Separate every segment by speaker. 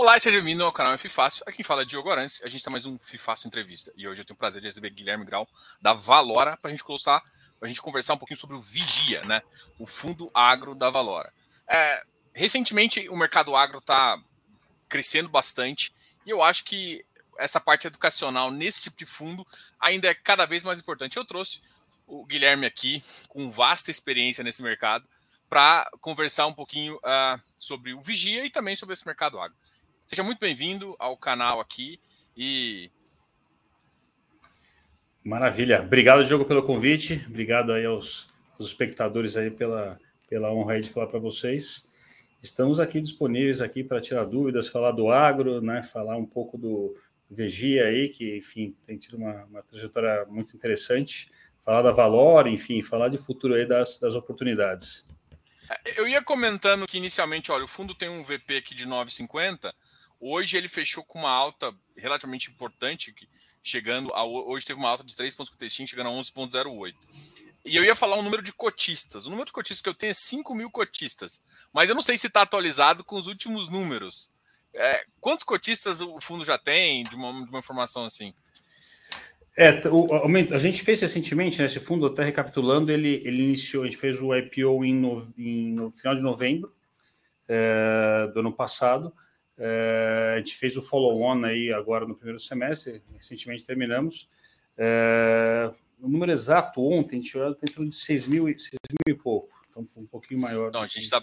Speaker 1: Olá, seja bem-vindo ao canal F Fácil. Aqui quem fala é Diogo Arantes. A gente está mais um Fácil Entrevista. E hoje eu tenho o prazer de receber Guilherme Grau, da Valora, para a gente conversar, gente conversar um pouquinho sobre o Vigia, né? O fundo agro da Valora. É, recentemente, o mercado agro está crescendo bastante e eu acho que essa parte educacional nesse tipo de fundo ainda é cada vez mais importante. Eu trouxe o Guilherme aqui, com vasta experiência nesse mercado, para conversar um pouquinho uh, sobre o Vigia e também sobre esse mercado agro. Seja muito bem-vindo ao canal aqui e.
Speaker 2: Maravilha. Obrigado, Diogo, pelo convite. Obrigado aí aos, aos espectadores aí pela, pela honra aí de falar para vocês. Estamos aqui disponíveis aqui para tirar dúvidas, falar do agro, né? Falar um pouco do, Vegia aí, que, enfim, tem tido uma, uma trajetória muito interessante. Falar da Valor, enfim, falar de futuro aí das, das oportunidades.
Speaker 1: Eu ia comentando que inicialmente, olha, o fundo tem um VP aqui de 9,50, Hoje ele fechou com uma alta relativamente importante, chegando a, hoje teve uma alta de 3,55, chegando a 11,08. E eu ia falar um número de cotistas. O número de cotistas que eu tenho é 5 mil cotistas. Mas eu não sei se está atualizado com os últimos números. É, quantos cotistas o fundo já tem, de uma, de uma informação assim?
Speaker 2: É, o, a gente fez recentemente, né, esse fundo, até recapitulando, ele, ele iniciou, a gente fez o IPO em no, em, no final de novembro é, do ano passado. É, a gente fez o follow-on aí agora no primeiro semestre, recentemente terminamos. É, o número exato ontem, a gente olhou dentro de 6 mil, 6 mil e pouco, então um pouquinho maior.
Speaker 1: Não, a gente está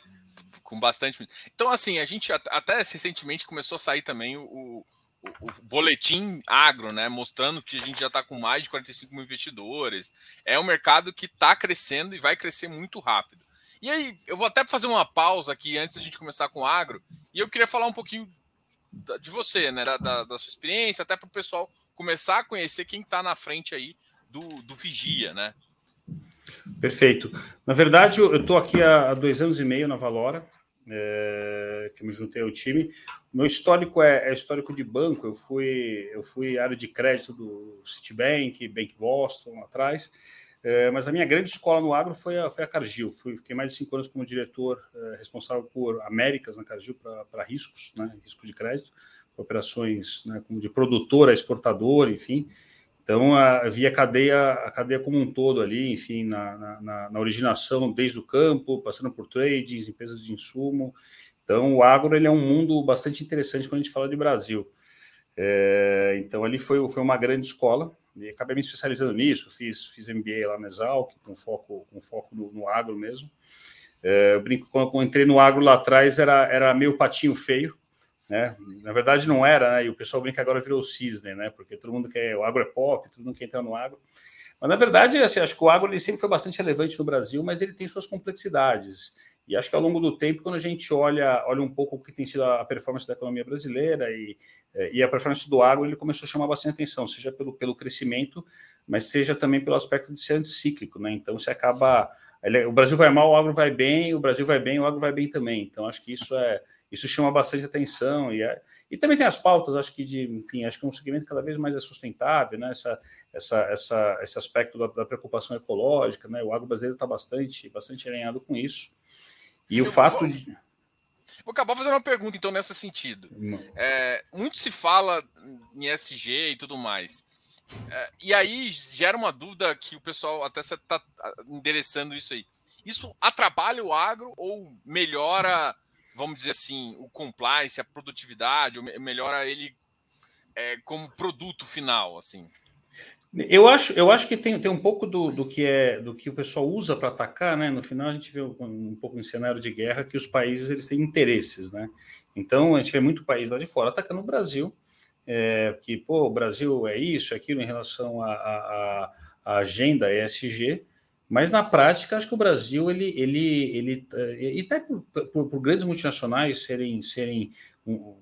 Speaker 1: com bastante. Então, assim, a gente até recentemente começou a sair também o, o, o boletim agro, né? Mostrando que a gente já está com mais de 45 mil investidores. É um mercado que está crescendo e vai crescer muito rápido. E aí, eu vou até fazer uma pausa aqui antes da gente começar com o agro. E eu queria falar um pouquinho de você, né? Da, da, da sua experiência, até para o pessoal começar a conhecer quem está na frente aí do, do Vigia, né?
Speaker 2: Perfeito. Na verdade, eu estou aqui há dois anos e meio na Valora, é, que me juntei ao time. Meu histórico é, é, histórico de banco. Eu fui, eu fui área de crédito do Citibank, Bank Boston atrás. É, mas a minha grande escola no agro foi a, foi a Cargill. Fui, fiquei mais de cinco anos como diretor é, responsável por Américas na Cargill para riscos, né, risco de crédito, operações né, como de produtor a exportador, enfim. Então, havia a cadeia, a cadeia como um todo ali, enfim, na, na, na, originação, desde o campo, passando por trades, empresas de insumo. Então, o agro ele é um mundo bastante interessante quando a gente fala de Brasil. É, então, ali foi, foi uma grande escola, e acabei me especializando nisso, fiz, fiz MBA lá na Exalc, com foco, com foco no, no agro mesmo. É, eu brinco, quando eu entrei no agro lá atrás, era, era meio patinho feio, né? Na verdade não era, né? E o pessoal brinca agora virou cisne, né? Porque todo mundo quer, o agro é pop, todo mundo quer entrar no agro. Mas na verdade, assim, acho que o agro ele sempre foi bastante relevante no Brasil, mas ele tem suas complexidades. E acho que ao longo do tempo, quando a gente olha, olha um pouco o que tem sido a performance da economia brasileira e, é, e a performance do agro, ele começou a chamar bastante atenção, seja pelo, pelo crescimento, mas seja também pelo aspecto de ser anticíclico, né? Então você acaba. Ele, o Brasil vai mal, o agro vai bem, o Brasil vai bem, o agro vai bem também. Então acho que isso é isso chama bastante atenção e, é, e também tem as pautas, acho que de, enfim, acho que é um segmento cada vez mais é sustentável, né? Essa, essa, essa, esse aspecto da, da preocupação ecológica, né? O agro brasileiro está bastante, bastante alinhado com isso. E Eu o fato vou... de
Speaker 1: Vou acabar fazendo uma pergunta, então, nesse sentido. É, muito se fala em SG e tudo mais. É, e aí gera uma dúvida que o pessoal até está endereçando isso aí. Isso atrapalha o agro ou melhora, vamos dizer assim, o compliance, a produtividade, ou melhora ele é, como produto final, assim?
Speaker 2: Eu acho, eu acho que tem, tem um pouco do, do que é do que o pessoal usa para atacar, né? No final a gente vê um, um pouco em cenário de guerra que os países eles têm interesses, né? Então a gente vê muito país lá de fora atacando o Brasil, é, que pô, o Brasil é isso, é aquilo em relação à agenda ESG, mas na prática acho que o Brasil ele ele ele e até por, por, por grandes multinacionais serem serem um,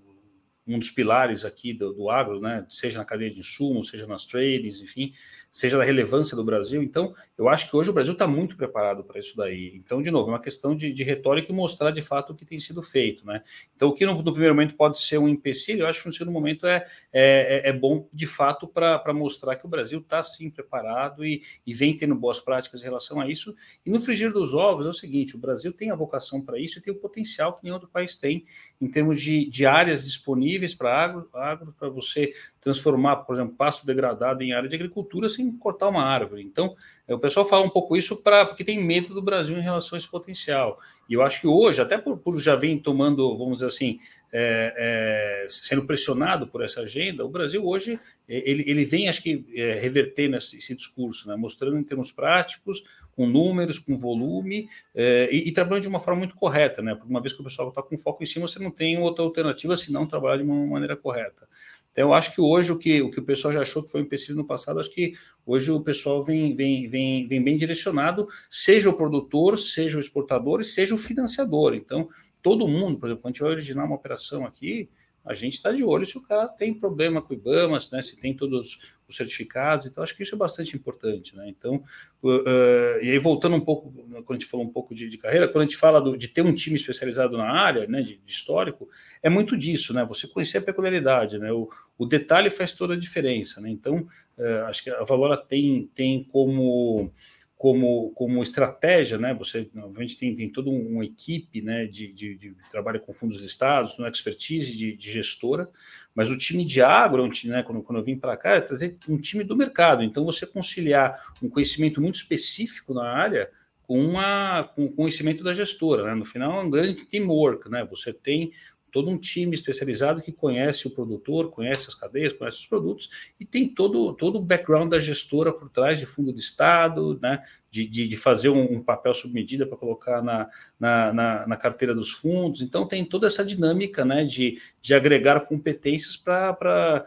Speaker 2: um dos pilares aqui do, do agro, né? seja na cadeia de insumos, seja nas trades, enfim, seja da relevância do Brasil. Então, eu acho que hoje o Brasil está muito preparado para isso daí. Então, de novo, é uma questão de, de, retórica e mostrar de fato o que tem sido feito. Né? Então, o que no, no primeiro momento pode ser um empecilho, eu acho que no segundo momento é, é, é, é bom de fato para mostrar que o Brasil está sim preparado e, e vem tendo boas práticas em relação a isso. E no frigir dos ovos é o seguinte: o Brasil tem a vocação para isso e tem o potencial que nenhum outro país tem em termos de, de áreas disponíveis para agro, agro para você transformar, por exemplo, pasto degradado em área de agricultura sem cortar uma árvore. Então, é, o pessoal fala um pouco isso para porque tem medo do Brasil em relação a esse potencial. E eu acho que hoje, até por, por já vem tomando, vamos dizer assim, é, é, sendo pressionado por essa agenda, o Brasil hoje ele, ele vem, acho que, é, revertendo esse discurso, né, mostrando em termos práticos com números, com volume é, e, e, trabalhando de uma forma muito correta, né? Porque uma vez que o pessoal está com foco em cima, você não tem outra alternativa senão trabalhar de uma maneira correta. Então, eu acho que hoje o que o, que o pessoal já achou que foi um empecilho no passado, acho que hoje o pessoal vem, vem, vem, vem bem direcionado, seja o produtor, seja o exportador e seja o financiador. Então, todo mundo, por exemplo, quando a gente vai originar uma operação aqui, a gente está de olho se o cara tem problema com o IBAMA, né, se tem todos os certificados, então acho que isso é bastante importante. Né? Então, uh, e aí voltando um pouco, quando a gente falou um pouco de, de carreira, quando a gente fala do, de ter um time especializado na área, né, de, de, histórico, é muito disso, né? você conhecer a peculiaridade, né? o, o detalhe faz toda a diferença. Né? Então, uh, acho que a Valora tem, tem como como, como estratégia, né? Você obviamente tem, tem toda uma equipe né, de, de, de trabalho com fundos estados, uma expertise de, de, gestora, mas o time de agro, é né, quando, quando eu vim para cá, é trazer um time do mercado. Então, você conciliar um conhecimento muito específico na área com, uma, com conhecimento da gestora. Né? No final, é um grande teamwork. Né? Você tem todo um time especializado que conhece o produtor, conhece as cadeias, conhece os produtos e tem todo, todo o background da gestora por trás de fundo de Estado, né, de, de, de fazer um, um, papel sob medida para colocar na, na, na, na, carteira dos fundos. Então, tem toda essa dinâmica né, de, de agregar competências para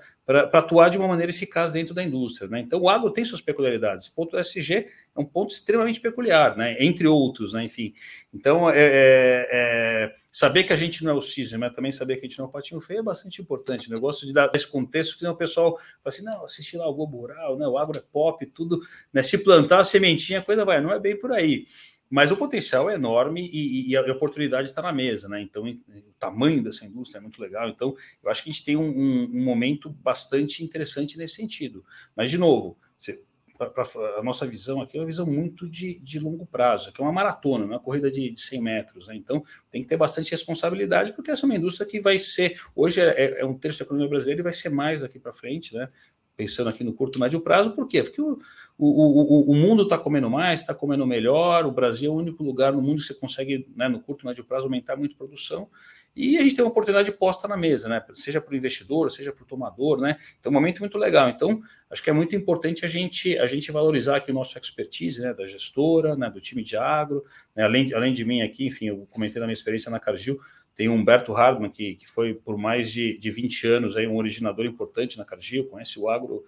Speaker 2: atuar de uma maneira eficaz dentro da indústria. Né? Então, o agro tem suas peculiaridades. O ponto SG é um ponto extremamente peculiar, né? entre outros, né? enfim. Então, é, é, é, saber que a gente não é o cisne, mas também saber que a gente não é o patinho feio é bastante importante. Né? Eu gosto de dar esse contexto, porque o pessoal fala assim, não, assistir lá o Globo Rural, né? o agro é pop, tudo, né? se plantar a sementinha, a coisa vai, não é bem por aí. Mas o potencial é enorme e, e a oportunidade está na mesa, né? Então, o tamanho dessa indústria é muito legal. Então, eu acho que a gente tem um, um, um momento bastante interessante nesse sentido. Mas, de novo, você, pra, pra, a nossa visão aqui é uma visão muito de, de longo prazo, que é uma maratona, uma corrida de, de 100 metros. Né? Então, tem que ter bastante responsabilidade, porque essa é uma indústria que vai ser, hoje é, é, é um terço da economia brasileira e vai ser mais daqui para frente, né? Pensando aqui no curto e médio prazo, por quê? Porque o, o, o, o mundo está comendo mais, está comendo melhor, o Brasil é o único lugar no mundo que você consegue, né, no curto e médio prazo, aumentar muito a produção, e a gente tem uma oportunidade posta na mesa, né? Seja para o investidor, seja para o tomador, né? Então, um momento muito legal. Então, acho que é muito importante a gente, a gente valorizar aqui o nosso expertise, né? Da gestora, né? do time de agro, né? além, além de mim aqui, enfim, eu comentei na minha experiência na Cargill, tem Humberto Hardman, que, que foi por mais de, de 20 anos aí um originador importante na Cargill, conhece o agro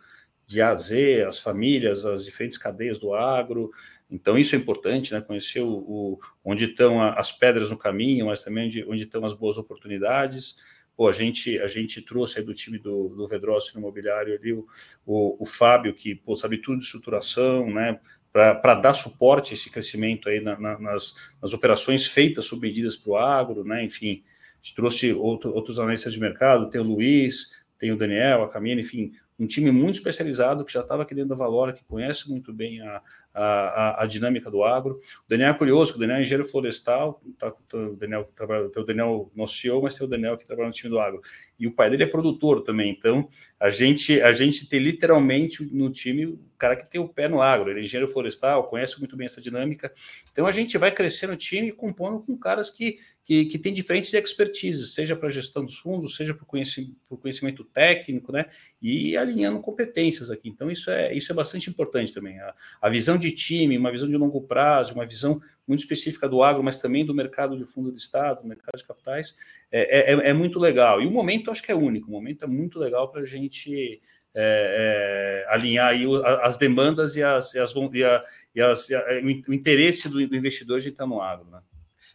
Speaker 2: de A a Z, as famílias, as diferentes cadeias do agro. Então, isso é importante, né? Conhecer o, o onde estão as pedras no caminho, mas também onde, onde estão as boas oportunidades. Pô, a gente, a gente trouxe do time do, do Vedrossi no imobiliário ali o, o, o Fábio, que pô, sabe tudo de estruturação, né? Para dar suporte a esse crescimento aí na, na, nas, nas, operações feitas sob medidas para o agro, né? Enfim, a gente trouxe outro, outros analistas de mercado, tem o Luiz, tem o Daniel, a Camila, enfim, um time muito especializado que já estava aqui dentro da Valora, que conhece muito bem a, a, a, dinâmica do agro. O Daniel é curioso, o Daniel é engenheiro florestal, tá, o Daniel trabalha, tem o Daniel nosso CEO, mas tem o Daniel que trabalha no time do agro. E o pai dele é produtor também, então a gente a gente tem literalmente no time o cara que tem o pé no agro, ele é engenheiro florestal, conhece muito bem essa dinâmica. Então a gente vai crescendo o time compondo com caras que que, que tem diferentes expertises, seja para a gestão dos fundos, seja para conhecimento, conhecimento, técnico, né? E alinhando competências aqui. Então, isso é, isso é bastante importante também. A, a visão de time, uma visão de longo prazo, uma visão muito específica do agro, mas também do mercado de fundo de Estado, do mercado de capitais, é, é, é muito legal. E o momento acho que é único, o momento é muito legal para a gente é, é, alinhar aí as demandas e, as, e, as, e, a, e, as, e a, o interesse do, do investidor de estar no agro, né?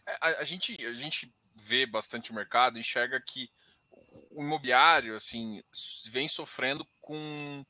Speaker 1: É, a, a, gente, a gente vê bastante o mercado, enxerga que o imobiliário assim vem sofrendo com,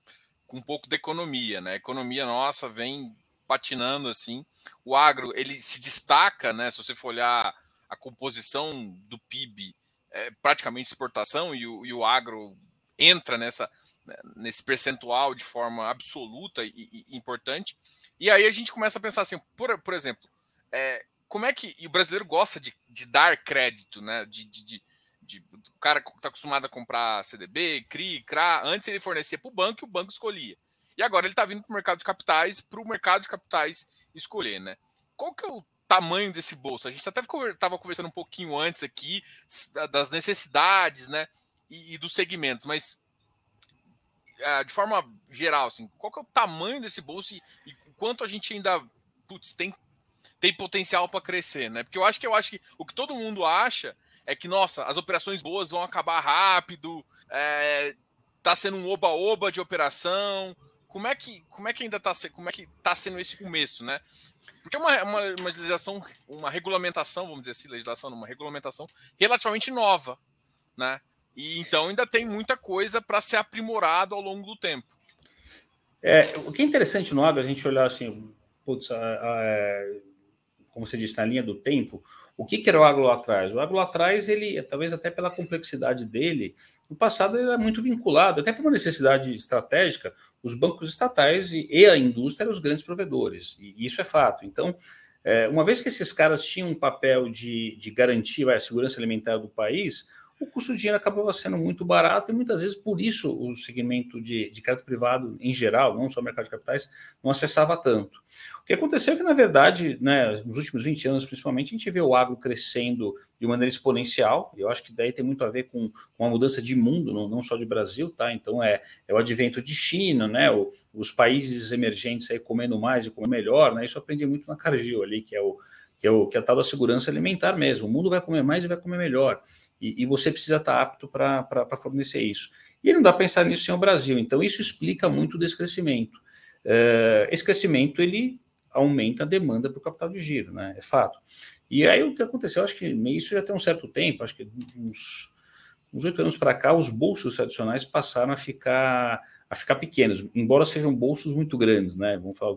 Speaker 1: com um pouco da economia, né? A economia nossa vem patinando assim. O agro ele se destaca, né? Se você for olhar a composição do PIB, é praticamente exportação e o, e o agro entra nessa né, nesse percentual de forma absoluta e, e, importante. E aí a gente começa a pensar assim, por, por exemplo, é, como é que o brasileiro gosta de, de dar crédito, né? De, de, de, de o cara está acostumado a comprar CDB, CRI, CRA, antes ele fornecia para o banco e o banco escolhia. E agora ele está vindo para o mercado de capitais, para o mercado de capitais escolher, né? Qual que é o tamanho desse bolso? A gente até estava conversando um pouquinho antes aqui das necessidades, né? E, e dos segmentos, mas uh, de forma geral, assim, qual que é o tamanho desse bolso e, e quanto a gente ainda putz, tem, tem potencial para crescer, né? Porque eu acho que eu acho que o que todo mundo acha é que, nossa, as operações boas vão acabar rápido, é, tá sendo um oba-oba de operação. Como é que, como é que ainda está como é que tá sendo esse começo, né? Porque é uma, uma, uma legislação, uma regulamentação, vamos dizer assim, legislação, uma regulamentação relativamente nova, né? E então ainda tem muita coisa para ser aprimorado ao longo do tempo.
Speaker 2: É, o que é interessante no agro, a gente olhar assim, putz, a, a, é, como você disse, na linha do tempo, o que, que era o agro lá atrás? O agro lá atrás, ele, talvez até pela complexidade dele, no passado ele era muito vinculado, até por uma necessidade estratégica, os bancos estatais e, e a indústria eram os grandes provedores, e isso é fato. Então, é, uma vez que esses caras tinham um papel de, de garantir a segurança alimentar do país, o custo do dinheiro acabava sendo muito barato e muitas vezes por isso o segmento de, de crédito privado em geral, não só o mercado de capitais, não acessava tanto. O que aconteceu é que, na verdade, né, nos últimos 20 anos, principalmente, a gente vê o agro crescendo de maneira exponencial, eu acho que daí tem muito a ver com, com a mudança de mundo, não, não, só de Brasil, tá? Então é, é o advento de China, né? O, os países emergentes aí comendo mais e comendo melhor, né? Isso aprendi muito na Cargill ali, que é o que é, o, que é a tal da segurança alimentar mesmo. O mundo vai comer mais e vai comer melhor e, e você precisa estar apto para fornecer isso. E não dá para pensar nisso sem o Brasil. Então, isso explica muito desse crescimento. Uh, esse crescimento ele aumenta a demanda para o capital de giro, né? É fato. E aí o que aconteceu, acho que isso já tem um certo tempo, acho que uns oito anos para cá, os bolsos tradicionais passaram a ficar a ficar pequenos, embora sejam bolsos muito grandes, né? Vamos falar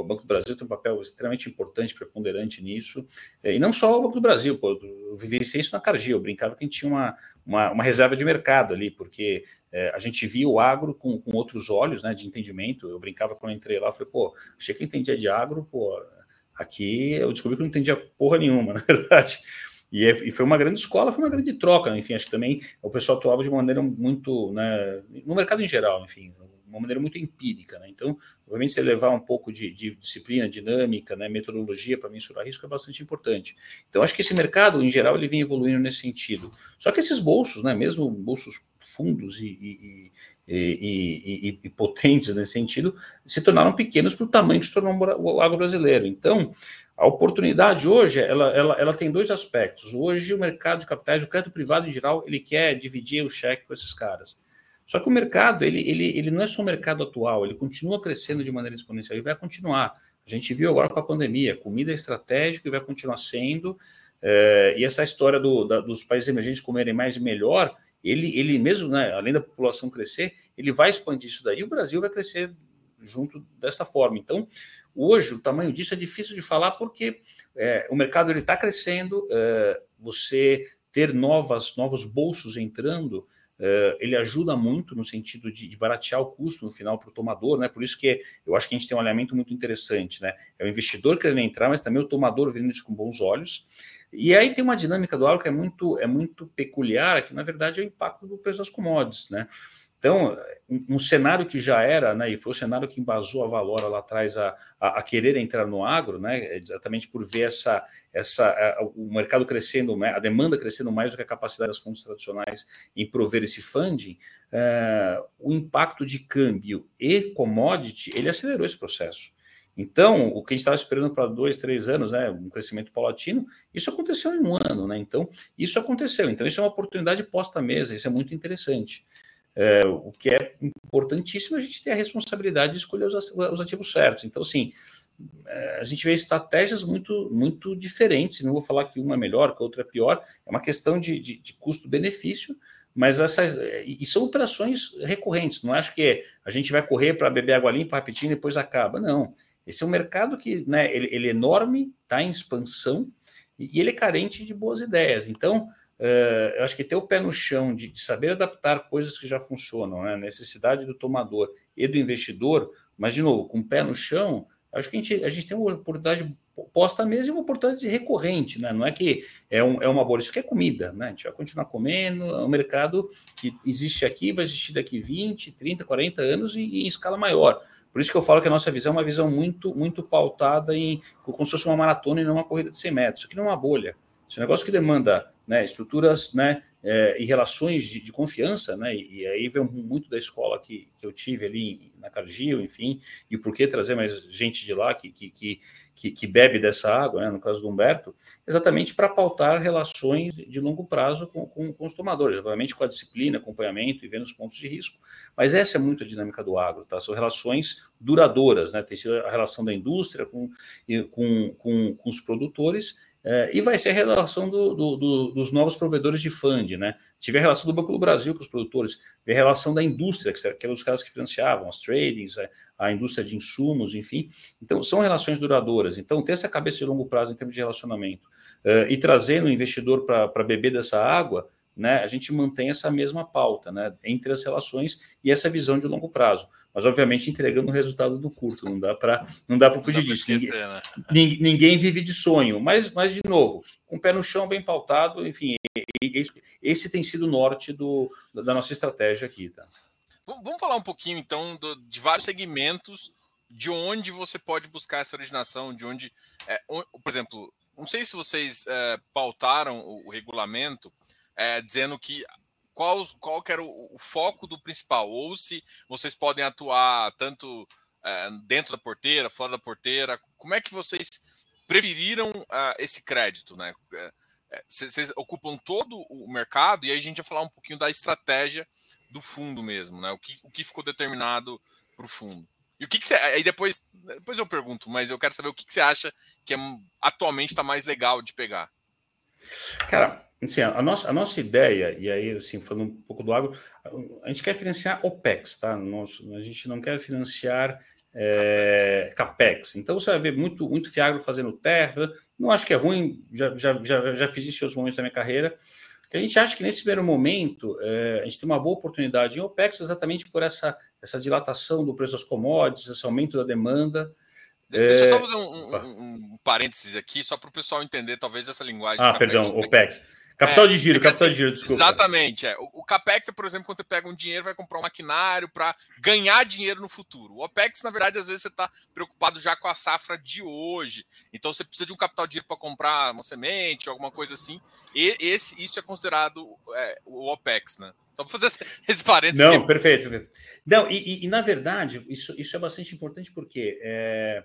Speaker 2: o Banco do Brasil tem um papel extremamente importante, preponderante nisso. É, e não só o Banco do Brasil, pô, eu vivenciei isso na Cargill, eu brincava que a gente tinha uma, uma, uma reserva de mercado ali, porque é, a gente via o agro com, com outros olhos né, de entendimento. Eu brincava quando eu entrei lá, falei, pô, achei que entendia de agro, pô, aqui eu descobri que não entendia porra nenhuma, na verdade. E, é, e, foi uma grande escola, foi uma grande troca, né? enfim, acho que também o pessoal atuava de maneira muito, né, no mercado em geral, enfim, uma maneira muito empírica. Né? Então, obviamente, você levar um pouco de, de disciplina, dinâmica, né, metodologia para mensurar risco é bastante importante. Então, acho que esse mercado, em geral, ele vem evoluindo nesse sentido. Só que esses bolsos, né, mesmo bolsos fundos e, e, e, e, potentes nesse sentido, se tornaram pequenos para o tamanho que se tornou o agro brasileiro. Então, a oportunidade hoje, ela, ela, ela tem dois aspectos. Hoje, o mercado de capitais, o crédito privado em geral, ele quer dividir o cheque com esses caras. Só que o mercado, ele, ele, ele não é só o mercado atual, ele continua crescendo de maneira exponencial e vai continuar. A gente viu agora com a pandemia, comida é estratégica e vai continuar sendo. É, e essa história do, da, dos países emergentes comerem mais e melhor, ele, ele mesmo, né, além da população crescer, ele vai expandir isso daí. E o Brasil vai crescer junto dessa forma. Então, hoje, o tamanho disso é difícil de falar porque é, o mercado está crescendo, é, você ter novas, novos bolsos entrando Uh, ele ajuda muito no sentido de, de, baratear o custo no final para o tomador, né? Por isso que eu acho que a gente tem um alinhamento muito interessante, né? É o investidor querendo entrar, mas também o tomador vendo isso com bons olhos. E aí tem uma dinâmica do agro que é muito, é muito peculiar, que na verdade é o impacto do preço das commodities, né? Então, um, cenário que já era, né, e foi o cenário que embasou a Valora lá atrás a, a, a querer entrar no agro, né, exatamente por ver essa, essa, a, o mercado crescendo, né, a demanda crescendo mais do que a capacidade das fundos tradicionais em prover esse funding, é, o impacto de câmbio e commodity, ele acelerou esse processo. Então, o que a gente estava esperando para dois, três anos, né, um crescimento paulatino, isso aconteceu em um ano, né? Então, isso aconteceu. Então, isso é uma oportunidade posta à mesa, isso é muito interessante. É, o que é importantíssimo, a gente ter a responsabilidade de escolher os, os ativos certos. Então, assim, é, a gente vê estratégias muito, muito diferentes. Não vou falar que uma é melhor, que a outra é pior. É uma questão de, de, de custo-benefício, mas essas e são operações recorrentes. Não acho que a gente vai correr para beber água limpa rapidinho e depois acaba. Não. Esse é um mercado que né, ele, ele é enorme, está em expansão e, ele é carente de boas ideias. Então, eu acho que ter o pé no chão de, de saber adaptar coisas que já funcionam, né, a necessidade do tomador e do investidor, mas, de novo, com o pé no chão, acho que a gente, a gente tem uma oportunidade posta mesmo e uma oportunidade recorrente, né? Não é que é, um, é uma bola, isso que é comida, né? A gente vai continuar comendo, é um mercado que existe aqui, vai existir daqui 20, 30, 40 anos e, e em escala maior. Por isso que eu falo que a nossa visão é uma visão muito, muito pautada em como se fosse uma maratona e não uma corrida de 100 metros. Isso aqui não é uma bolha. Isso é negócio que demanda né, estruturas né, é, e relações de, de, confiança, né, e, aí vem muito da escola que, que eu tive ali na Cargill, enfim, e por que trazer mais gente de lá que, que, que, que bebe dessa água, né, no caso do Humberto, exatamente para pautar relações de longo prazo com, com, com, os tomadores, obviamente com a disciplina, acompanhamento e vendo os pontos de risco, mas essa é muito a dinâmica do agro, tá? são relações duradouras, né, tem sido a relação da indústria com, com, com, com os produtores, é, e vai ser a relação do, do, do, dos novos provedores de fund, né? Tive a relação do Banco do Brasil com os produtores, a relação da indústria, que eram os caras que financiavam, as tradings, a, indústria de insumos, enfim. Então, são relações duradouras. Então, ter essa cabeça de longo prazo em termos de relacionamento uh, e trazendo o investidor para beber dessa água, né? A gente mantém essa mesma pauta, né? Entre as relações e essa visão de longo prazo mas obviamente entregando o resultado do curto, não dá para não dá para fugir disso. Esquecer, ninguém, né? ninguém, vive de sonho, mas, mas de novo, com o pé no chão bem pautado, enfim, esse tem sido o norte do, da nossa estratégia aqui, tá?
Speaker 1: Vamos falar um pouquinho então do, de vários segmentos, de onde você pode buscar essa originação, de onde, é, por exemplo, não sei se vocês é, pautaram o, o regulamento é, dizendo que qual, qual que era o, o, foco do principal, ou se vocês podem atuar tanto é, dentro da porteira, fora da porteira, como é que vocês preferiram uh, esse crédito, né? Vocês ocupam todo o mercado e aí a gente vai falar um pouquinho da estratégia do fundo mesmo, né? O que, o que ficou determinado para o fundo. E o que, que você. Aí depois, depois eu pergunto, mas eu quero saber o que, que você acha que é, atualmente está mais legal de pegar.
Speaker 2: Cara, Assim, a, nossa, a nossa ideia, e aí, assim, falando um pouco do agro, a gente quer financiar OPEX, tá? Nosso, a gente não quer financiar é, CAPEX. Então, você vai ver muito, muito Fiagro fazendo terra. Não acho que é ruim, já, já, já, já fiz isso em outros momentos da minha carreira. A gente acha que nesse primeiro momento é, a gente tem uma boa oportunidade em OPEX exatamente por essa, essa dilatação do preço das commodities, esse aumento da demanda.
Speaker 1: Deixa eu só é, fazer um, um, um parênteses aqui, só para o pessoal entender talvez essa linguagem.
Speaker 2: Ah, perdão, OPEX. Capital é, de giro, é capital assim, de giro, desculpa.
Speaker 1: Exatamente. É. O, o, CAPEX, por exemplo, quando você pega um dinheiro, vai comprar um maquinário para ganhar dinheiro no futuro. O OPEX, na verdade, às vezes você está preocupado já com a safra de hoje. Então você precisa de um capital de giro para comprar uma semente, alguma coisa assim. E esse, isso é considerado é, o OPEX, né? Só para fazer esse parênteses.
Speaker 2: Não, aqui. perfeito. Não, e, e, e, na verdade, isso, isso é bastante importante porque é,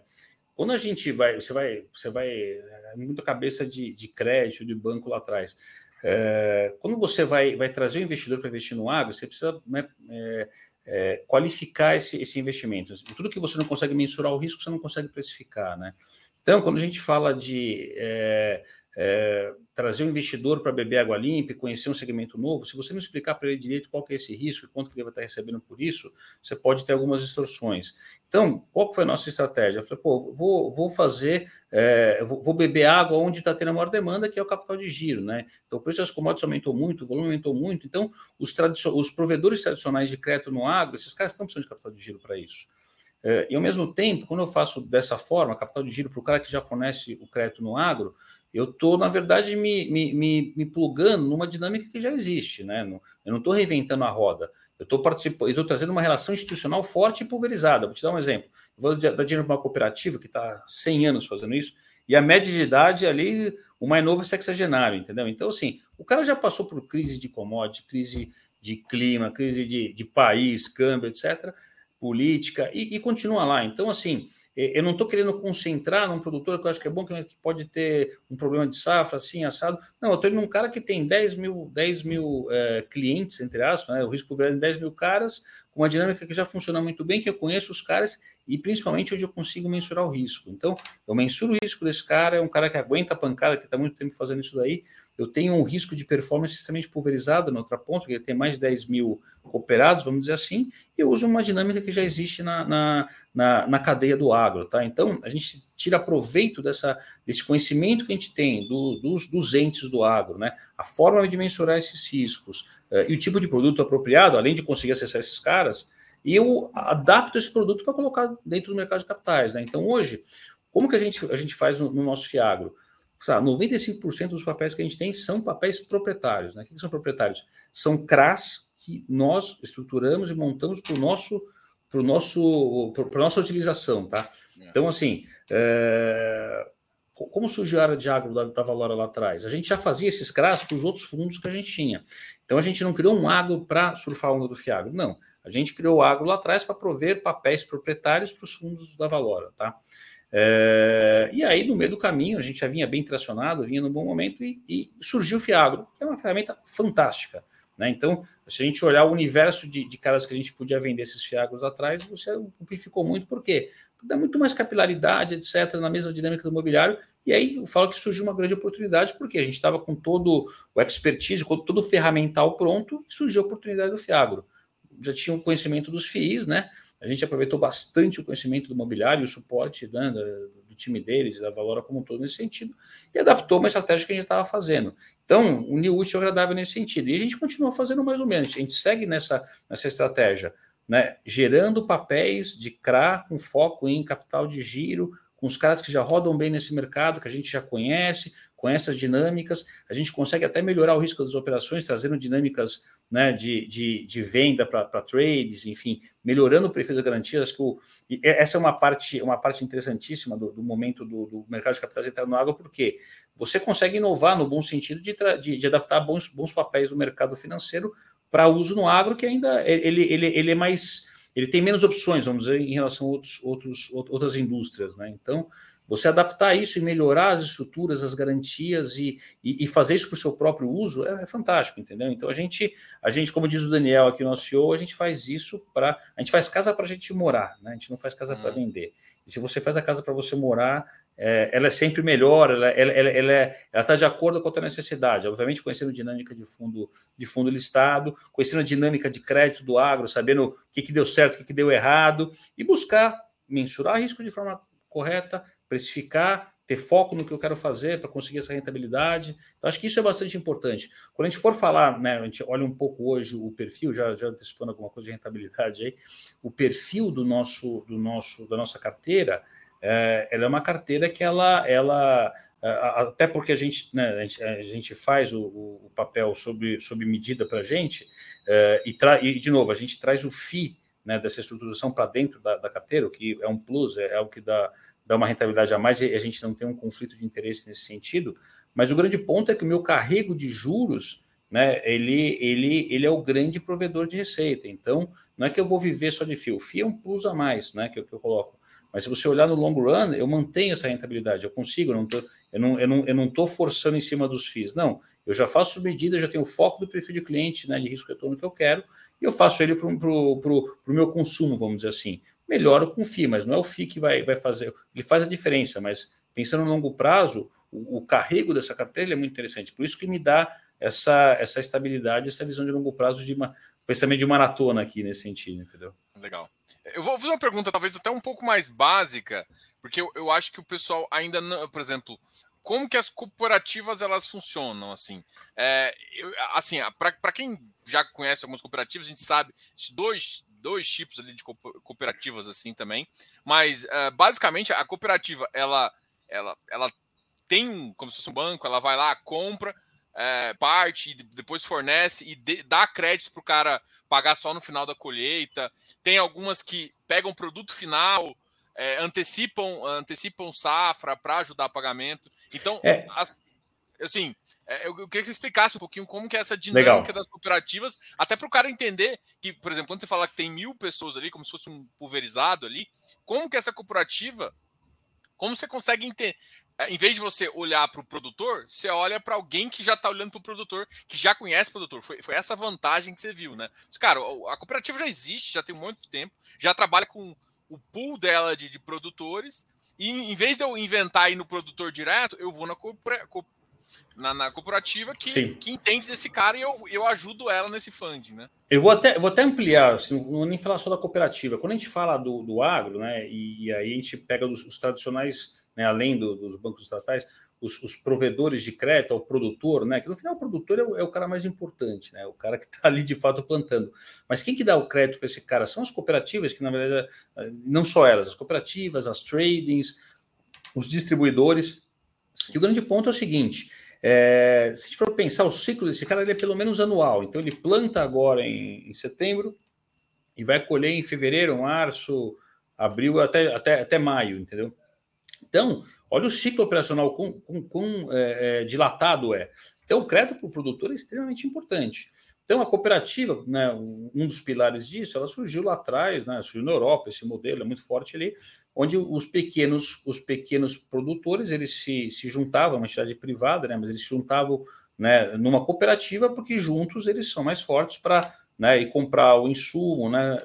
Speaker 2: quando a gente vai, você vai, você vai, é, muita cabeça de, de crédito, de banco lá atrás. É, quando você vai, vai trazer o investidor para investir no agro, você precisa né, é, é, qualificar esse, esse investimento. Tudo que você não consegue mensurar o risco, você não consegue precificar, né? Então, quando a gente fala de é, é, trazer um investidor para beber água limpa e conhecer um segmento novo, se você não explicar para ele direito qual que é esse risco e quanto que ele vai estar recebendo por isso, você pode ter algumas distorções. Então, qual foi a nossa estratégia? Eu falei, pô, vou, vou fazer, é, vou, vou, beber água onde está tendo a maior demanda, que é o capital de giro, né? Então, o preço das commodities aumentou muito, o volume aumentou muito, então, os, os provedores tradicionais de crédito no agro, esses caras estão precisando de capital de giro para isso. É, e ao mesmo tempo, quando eu faço dessa forma, capital de giro para o cara que já fornece o crédito no agro, eu estou, na verdade, me, me, me, me, plugando numa dinâmica que já existe, né? Eu não estou reinventando a roda. Eu estou participando, estou trazendo uma relação institucional forte e pulverizada. Vou te dar um exemplo. Eu vou dar dinheiro para uma cooperativa que está 100 anos fazendo isso, e a média de idade ali, o mais novo é sexagenário, entendeu? Então, assim, o cara já passou por crise de commodity, crise de clima, crise de, de país, câmbio, etc., política, e, e continua lá. Então, assim, eu não estou querendo concentrar num produtor que eu acho que é bom, que pode ter um problema de safra, assim, assado. Não, eu estou indo num cara que tem 10 mil, 10 mil é, clientes, entre aspas, né? o risco é 10 mil caras, com uma dinâmica que já funciona muito bem, que eu conheço os caras e principalmente hoje eu consigo mensurar o risco. Então, eu mensuro o risco desse cara, é um cara que aguenta a pancada, que está muito tempo fazendo isso daí, eu tenho um risco de performance extremamente pulverizado na outra ponta, porque tem mais de 10 mil cooperados, vamos dizer assim, e eu uso uma dinâmica que já existe na, na, na, na cadeia do agro. Tá? Então, a gente tira proveito dessa, desse conhecimento que a gente tem do, dos, dos entes do agro, né? a forma de mensurar esses riscos uh, e o tipo de produto apropriado, além de conseguir acessar esses caras, e eu adapto esse produto para colocar dentro do mercado de capitais. Né? Então, hoje, como que a gente, a gente faz no, no nosso Fiagro? Sabe, 95% dos papéis que a gente tem são papéis proprietários. Né? O que são proprietários? São CRAs que nós estruturamos e montamos para o nosso para nosso para nossa utilização, tá? É. Então assim, é... como surgiu a área de agro da, da Valora lá atrás? A gente já fazia esses CRAs para os outros fundos que a gente tinha. Então a gente não criou um agro para surfar a onda do Fiagro, não. A gente criou o agro lá atrás para prover papéis proprietários para os fundos da Valora, tá? É, e aí, no meio do caminho, a gente já vinha bem tracionado, vinha no bom momento, e, e surgiu o Fiagro, que é uma ferramenta fantástica. Né? Então, se a gente olhar o universo de, de caras que a gente podia vender esses Fiagros atrás, você amplificou muito, por quê? Dá muito mais capilaridade, etc., na mesma dinâmica do mobiliário, e aí eu falo que surgiu uma grande oportunidade, porque a gente estava com todo o expertise, com todo o ferramental pronto, e surgiu a oportunidade do Fiagro. Já tinha o conhecimento dos FIIs, né? A gente aproveitou bastante o conhecimento do mobiliário, o suporte né, do time deles, da Valora como um todo nesse sentido, e adaptou uma estratégia que a gente estava fazendo. Então, o New útil agradável nesse sentido. E a gente continua fazendo mais ou menos, a gente segue nessa, nessa estratégia, né, gerando papéis de CRA com foco em capital de giro, com os caras que já rodam bem nesse mercado, que a gente já conhece, com essas dinâmicas, a gente consegue até melhorar o risco das operações, trazendo dinâmicas né, de, de, de venda para trades, enfim, melhorando o perfil das garantias. Que o, essa é uma parte, uma parte interessantíssima do, do momento do, do, mercado de capitais entrar no água, porque você consegue inovar no bom sentido de, de, de adaptar bons, bons papéis do mercado financeiro para uso no agro, que ainda ele, ele, ele é mais. Ele tem menos opções, vamos dizer, em relação a outros, outros, outras indústrias. Né? Então, você adaptar isso e melhorar as estruturas, as garantias e, e, e fazer isso para o seu próprio uso é, é, fantástico, entendeu? Então a gente, a gente, como diz o Daniel aqui no CEO, a gente faz isso para. A gente faz casa para a gente morar, né? A gente não faz casa para uhum. vender. E se você faz a casa para você morar, é, ela é sempre melhor, ela está ela, ela, ela, ela tá de acordo com a tua necessidade. Obviamente, conhecendo a dinâmica de fundo, de fundo listado, conhecendo a dinâmica de crédito do agro, sabendo o que, que deu certo, o que, que deu errado, e buscar mensurar risco de forma correta, precificar, ter foco no que eu quero fazer para conseguir essa rentabilidade. Então, acho que isso é bastante importante. Quando a gente for falar, né, a gente olha um pouco hoje o perfil, já, já antecipando alguma coisa de rentabilidade aí, o perfil do nosso, do nosso, da nossa carteira, é, ela é uma carteira que ela, ela é, até porque a gente, né, a gente, faz o, o, papel sob, sob medida para a gente, é, e, e, de novo, a gente traz o FII né, dessa estruturação para dentro da, da, carteira, o que é um plus, é, é o que dá, dá uma rentabilidade a mais e a gente não tem um conflito de interesse nesse sentido. Mas o grande ponto é que o meu carrego de juros, né, ele, ele, ele é o grande provedor de receita. Então, não é que eu vou viver só de FII. O FII é um plus a mais, né, que, que eu coloco. Mas se você olhar no long run, eu mantenho essa rentabilidade, eu consigo, eu não tô, eu não, eu não, eu não forçando em cima dos FIIs. Não, eu já faço medida, já tenho o foco do perfil de cliente, né, de risco retorno que eu quero, e eu faço ele para o meu consumo, vamos dizer assim melhoro com o FII, mas não é o FII que vai, vai fazer, ele faz a diferença, mas pensando no longo prazo, o, o carrego dessa carteira é muito interessante, por isso que me dá essa, essa estabilidade, essa visão de longo prazo de uma, pensamento de maratona aqui nesse sentido, entendeu?
Speaker 1: Legal. Eu vou fazer uma pergunta talvez até um pouco mais básica, porque eu, eu acho que o pessoal ainda não, por exemplo, como que as cooperativas elas funcionam assim? É, eu, assim, para quem já conhece algumas cooperativas, a gente sabe dois dois tipos ali de cooperativas assim também, mas uh, basicamente a cooperativa ela ela ela tem um, como se fosse um banco, ela vai lá, compra é, parte, e depois fornece e de, dá crédito para o cara pagar só no final da colheita. Tem algumas que pegam produto final, é, antecipam, antecipam safra para ajudar a pagamento. Então, é. as, assim, é, eu queria que você explicasse um pouquinho como que é essa dinâmica Legal. das cooperativas, até para o cara entender que, por exemplo, quando você fala que tem mil pessoas ali, como se fosse um pulverizado ali, como que essa cooperativa, como você consegue entender, é, em vez de você olhar para o produtor, você olha para alguém que já está olhando para o produtor, que já conhece o produtor. Foi, foi essa vantagem que você viu, né? Mas, cara, a cooperativa já existe, já tem muito tempo, já trabalha com o pool dela de, de produtores, e em vez de eu inventar aí no produtor direto, eu vou na cooperativa na, na corporativa que, que entende desse cara e eu, eu ajudo ela nesse funding, né?
Speaker 2: Eu vou até, vou até ampliar, assim, não vou nem falar só da cooperativa. Quando a gente fala do, do agro, né, e, e aí a gente pega os, os tradicionais, né, além do, dos bancos estatais, os, os, provedores de crédito, o produtor, né? Que no final o produtor é o, é o cara mais importante, né? O cara que está ali de fato plantando. Mas quem que dá o crédito para esse cara são as cooperativas, que na verdade não só elas, as cooperativas, as tradings, os distribuidores. E o grande ponto é o seguinte: é, se a gente for pensar o ciclo desse cara, ele é pelo menos anual. Então, ele planta agora em, em setembro e vai colher em fevereiro, março, abril, até, até, até maio, entendeu? Então, olha o ciclo operacional com, com, com é, é, dilatado é. Então, o crédito para o produtor é extremamente importante. Então, a cooperativa, né, um dos pilares disso, ela surgiu lá atrás, né, surgiu na Europa, esse modelo é muito forte ali, onde os pequenos, os pequenos produtores eles se, se juntavam, uma entidade privada, né, mas eles se juntavam né, numa cooperativa porque juntos eles são mais fortes para né, comprar o insumo, né,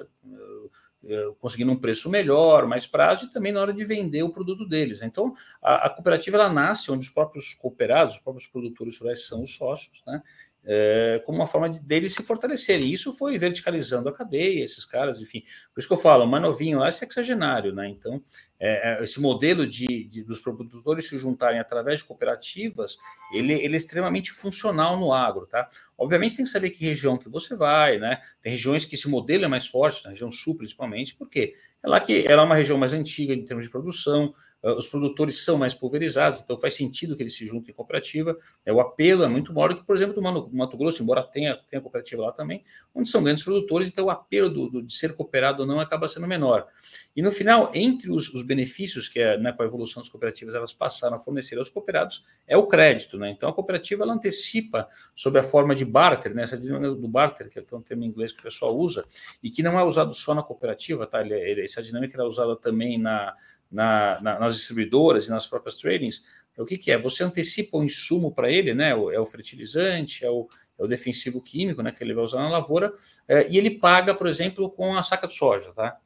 Speaker 2: eh, conseguindo um preço melhor, mais prazo e também na hora de vender o produto deles. Então, a, a cooperativa ela nasce onde os próprios cooperados, os próprios produtores rurais são os sócios, né? É, como uma forma de, deles se fortalecerem. Isso foi verticalizando a cadeia, esses caras, enfim. Por isso que eu falo, mais novinho lá é sexagenário, né? Então, é, é, esse modelo de, de, dos produtores se juntarem através de cooperativas, ele, ele, é extremamente funcional no agro, tá? Obviamente tem que saber que região que você vai, né? Tem regiões que esse modelo é mais forte, na região sul principalmente, porque é lá que ela é uma região mais antiga em termos de produção, os produtores são mais pulverizados, então faz sentido que eles se juntem em cooperativa. É, o apelo é muito maior do que, por exemplo, do Mato Grosso, embora tenha, tenha cooperativa lá também, onde são grandes produtores, então o apelo do, do, de ser cooperado ou não acaba sendo menor. E no final, entre os, os benefícios que é, né, com a evolução das cooperativas elas passaram a fornecer aos cooperados é o crédito. Né? Então a cooperativa ela antecipa sobre a forma de barter, né, essa dinâmica do barter, que é um termo em inglês que o pessoal usa, e que não é usado só na cooperativa, tá? Ele, ele, essa dinâmica é usada também na na, na, nas distribuidoras e nas próprias tradings, é o que, que é? Você antecipa o insumo para ele, né? É o fertilizante, é o, é o defensivo químico, né? Que ele vai usar na lavoura, é, e ele paga, por exemplo, com a saca de soja, tá?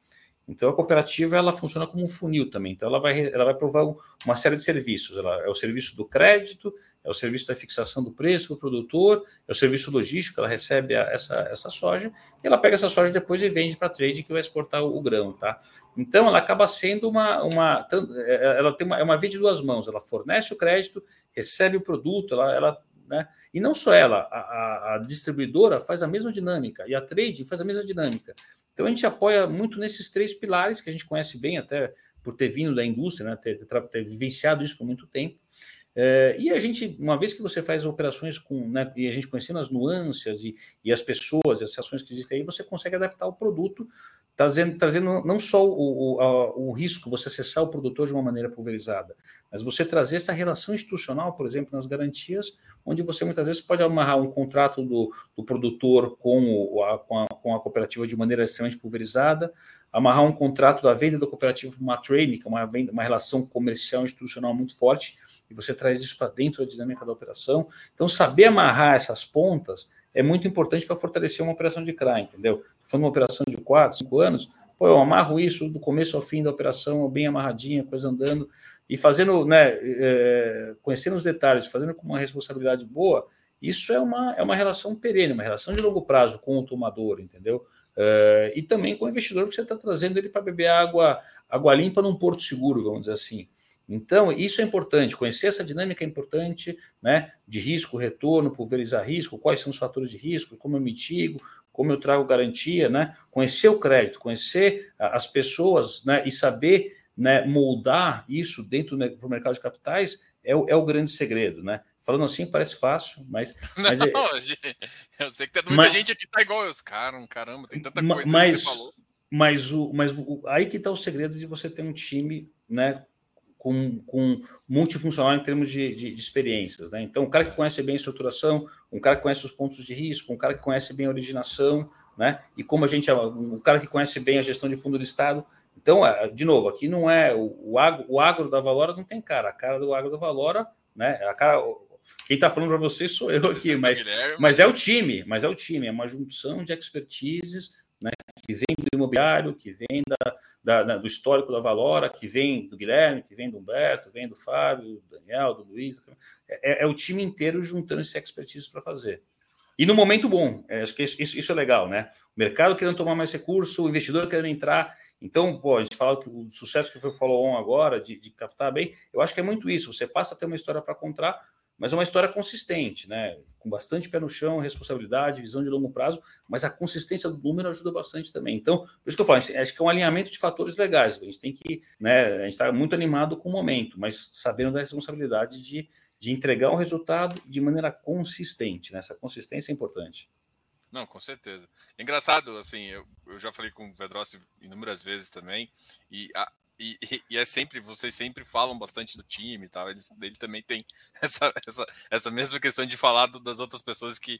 Speaker 2: Então a cooperativa ela funciona como um funil também. Então ela vai, ela vai provar uma série de serviços. Ela é o serviço do crédito, é o serviço da fixação do preço para o produtor, é o serviço logístico, ela recebe a, essa, essa soja, e ela pega essa soja depois e vende para a trade que vai exportar o, o, grão, tá? Então ela acaba sendo uma, uma é, ela tem uma, é uma via de duas mãos, ela fornece o crédito, recebe o produto, ela, ela né? E não só ela, a, a, distribuidora faz a mesma dinâmica e a trade faz a mesma dinâmica. Então a gente apoia muito nesses três pilares que a gente conhece bem, até por ter vindo da indústria, né? ter, ter, ter vivenciado isso por muito tempo. É, e a gente, uma vez que você faz operações com, né, e a gente conhecendo as nuances e, e as pessoas, as ações que existem aí, você consegue adaptar o produto, trazendo, trazendo não só o, o, a, o risco, você acessar o produtor de uma maneira pulverizada, mas você trazer essa relação institucional, por exemplo, nas garantias, onde você muitas vezes pode amarrar um contrato do, do produtor com, o, a, com, a, com a cooperativa de maneira extremamente pulverizada, amarrar um contrato da venda da cooperativa para uma trading, que é uma, venda, uma relação comercial institucional muito forte, e você traz isso para dentro da dinâmica da operação. Então, saber amarrar essas pontas é muito importante para fortalecer uma operação de CRA, entendeu? For uma operação de 4, 5 anos, pô, eu amarro isso do começo ao fim da operação, bem amarradinha, coisa andando, e fazendo, né, é, conhecendo os detalhes, fazendo com uma responsabilidade boa, isso é uma, é uma relação perene, uma relação de longo prazo com o tomador, entendeu? É, e também com o investidor, que você está trazendo ele para beber água, água limpa num porto seguro, vamos dizer assim. Então, isso é importante, conhecer essa dinâmica é importante, né? De risco, retorno, pulverizar risco, quais são os fatores de risco, como eu mitigo, como eu trago garantia, né? Conhecer o crédito, conhecer as pessoas, né? E saber né, moldar isso dentro do mercado de capitais é o, é o grande segredo, né? Falando assim parece fácil, mas. mas
Speaker 1: não, é, eu sei que tem muita mas, gente aqui tá igual os caras, caramba, tem tanta coisa
Speaker 2: mas, que você falou. Mas, o, mas o, aí que está o segredo de você ter um time né, com, com multifuncional em termos de, de, de, experiências. Né? Então, um cara que conhece bem a estruturação, um cara que conhece os pontos de risco, um cara que conhece bem a originação, né? e como a gente, um cara que conhece bem a gestão de fundo do Estado. Então, é, de novo, aqui não é o, o, agro, o agro da Valora não tem cara, a cara do agro da Valora, né? A cara, quem está falando para vocês sou eu aqui, mas, mas é o time, mas é o time, é uma junção de expertises que vem do imobiliário, que vem da, da, da, do histórico da Valora, que vem do Guilherme, que vem do Humberto, vem do Fábio, do Daniel, do Luiz. É, é o time inteiro juntando esse expertise para fazer. E no momento bom, é, acho que isso, isso, é legal, né? O mercado querendo tomar mais recurso, o investidor querendo entrar. Então, pô, a gente fala que o sucesso que foi o Follow On agora, de, de captar bem, eu acho que é muito isso. Você passa a ter uma história para contar, mas é uma história consistente, né? Com bastante pé no chão, responsabilidade, visão de longo prazo, mas a consistência do número ajuda bastante também. Então, por isso que eu falo, acho que é um alinhamento de fatores legais. A gente tem que, né? A gente está muito animado com o momento, mas sabendo da responsabilidade de, de entregar um resultado de maneira consistente. Né? Essa consistência é importante.
Speaker 1: Não, com certeza. Engraçado, assim, eu, eu já falei com o Vedrossi inúmeras vezes também, e a, e, e, é sempre, vocês sempre falam bastante do time e tal. Ele, ele também tem essa, essa, essa mesma questão de falar do, das outras pessoas que,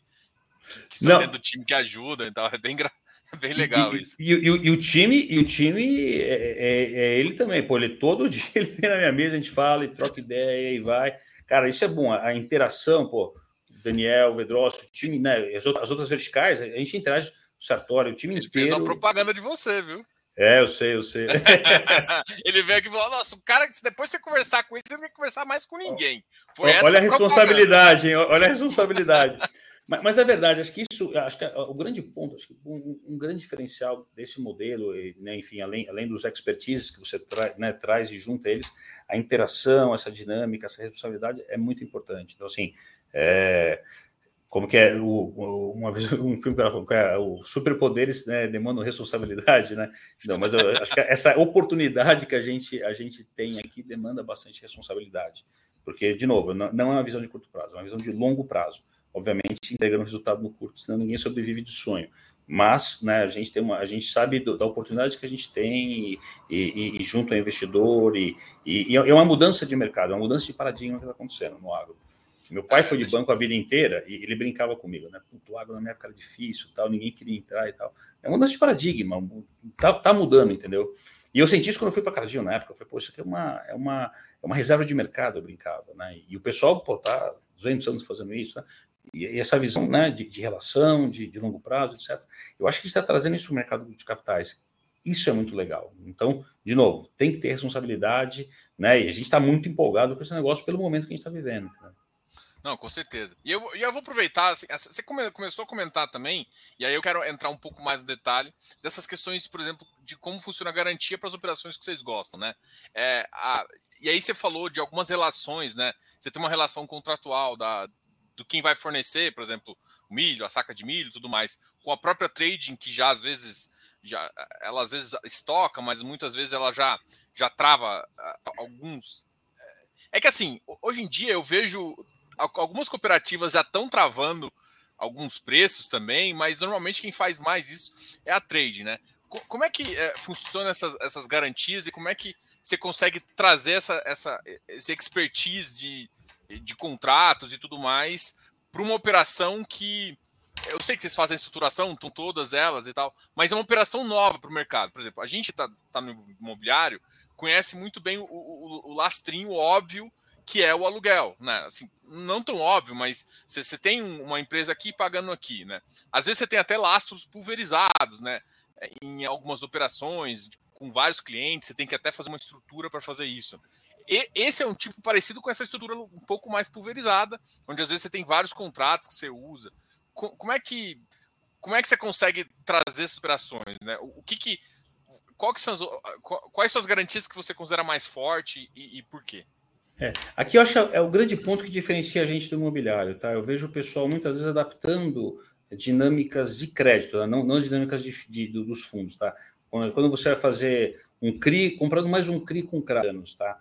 Speaker 1: que são Não. dentro do time que ajudam e tal. É bem, é bem legal
Speaker 2: e,
Speaker 1: isso.
Speaker 2: E, e, o time, e o time é, é, é, ele também, pô, ele todo dia ele vem na minha mesa, a gente fala e troca ideia e vai. Cara, isso é bom, a, a interação, pô, Daniel, Vedrosso, o time, né? As outras, as outras verticais, a gente interage o Sartori, o time
Speaker 1: ele
Speaker 2: inteiro. Ele
Speaker 1: fez uma propaganda de você, viu?
Speaker 2: É, eu sei, eu sei.
Speaker 1: ele veio aqui e falou: Nossa, o cara, depois você conversar com ele, você não vai conversar mais com ninguém.
Speaker 2: Foi olha a responsabilidade, hein? Olha a responsabilidade. mas, mas é verdade, acho que isso, acho que o grande ponto, acho que um, um grande diferencial desse modelo, né, enfim, além, além dos expertises que você tra, né, traz e junta eles, a interação, essa dinâmica, essa responsabilidade é muito importante. Então, assim, é, como que é o, o, uma vez um filme que ela falou que é, o superpoderes né, demandam responsabilidade, né? Não, mas eu acho que essa oportunidade que a gente a gente tem aqui demanda bastante responsabilidade, porque de novo não, não é uma visão de curto prazo, é uma visão de longo prazo. Obviamente entregando resultado no curto, senão ninguém sobrevive de sonho. Mas né, a gente tem uma, a gente sabe do, da oportunidade que a gente tem e, e, e junto ao investidor e, e, é uma mudança de mercado, é uma mudança de paradigma que está acontecendo no agro. Meu pai foi de banco a vida inteira e ele brincava comigo, né? Puto, água na minha época era difícil, tal, ninguém queria entrar e tal. É uma mudança de paradigma, tá, tá mudando, entendeu? E eu senti isso quando eu fui para Cargill na época. Eu falei, pô, isso aqui é uma, é uma, é uma reserva de mercado, eu brincava, né? E o pessoal, pô, tá 200 anos fazendo isso, né? E, e essa visão, né, de, de relação, de, de, longo prazo, etc. Eu acho que está trazendo isso para o mercado de capitais. Isso é muito legal. Então, de novo, tem que ter responsabilidade, né? E a gente está muito empolgado com esse negócio pelo momento que a gente está vivendo. Né?
Speaker 1: Não, com certeza. E eu, eu vou aproveitar, assim, você come, começou a comentar também, e aí eu quero entrar um pouco mais no detalhe dessas questões, por exemplo, de como funciona a garantia para as operações que vocês gostam, né? É, a, e aí você falou de algumas relações, né? Você tem uma relação contratual da, do quem vai fornecer, por exemplo, o milho, a saca de milho tudo mais, com a própria trading, que já às vezes já ela às vezes estoca, mas muitas vezes ela já já trava alguns. É, é que assim, hoje em dia eu vejo algumas cooperativas já estão travando alguns preços também, mas normalmente quem faz mais isso é a trade, né? Como é que é, funciona essas, essas garantias e como é que você consegue trazer essa, essa, esse expertise de, de contratos e tudo mais para uma operação que eu sei que vocês fazem a estruturação, estão todas elas e tal, mas é uma operação nova para o mercado. Por exemplo, a gente está tá no imobiliário, conhece muito bem o, o, o lastrinho óbvio que é o aluguel, né? Assim, não tão óbvio, mas você tem uma empresa aqui pagando aqui, né? Às vezes você tem até lastros pulverizados, né? Em algumas operações com vários clientes, você tem que até fazer uma estrutura para fazer isso. E esse é um tipo parecido com essa estrutura um pouco mais pulverizada, onde às vezes você tem vários contratos que você usa. Como é que como é que você consegue trazer essas operações, né? O que que que são as, quais são as garantias que você considera mais forte e, e por quê?
Speaker 2: É, aqui eu acho que é o grande ponto que diferencia a gente do imobiliário, tá? Eu vejo o pessoal muitas vezes adaptando dinâmicas de crédito, tá? não, não dinâmicas de, de, dos fundos, tá? Quando você vai fazer um CRI, comprando mais um CRI com cranos, tá?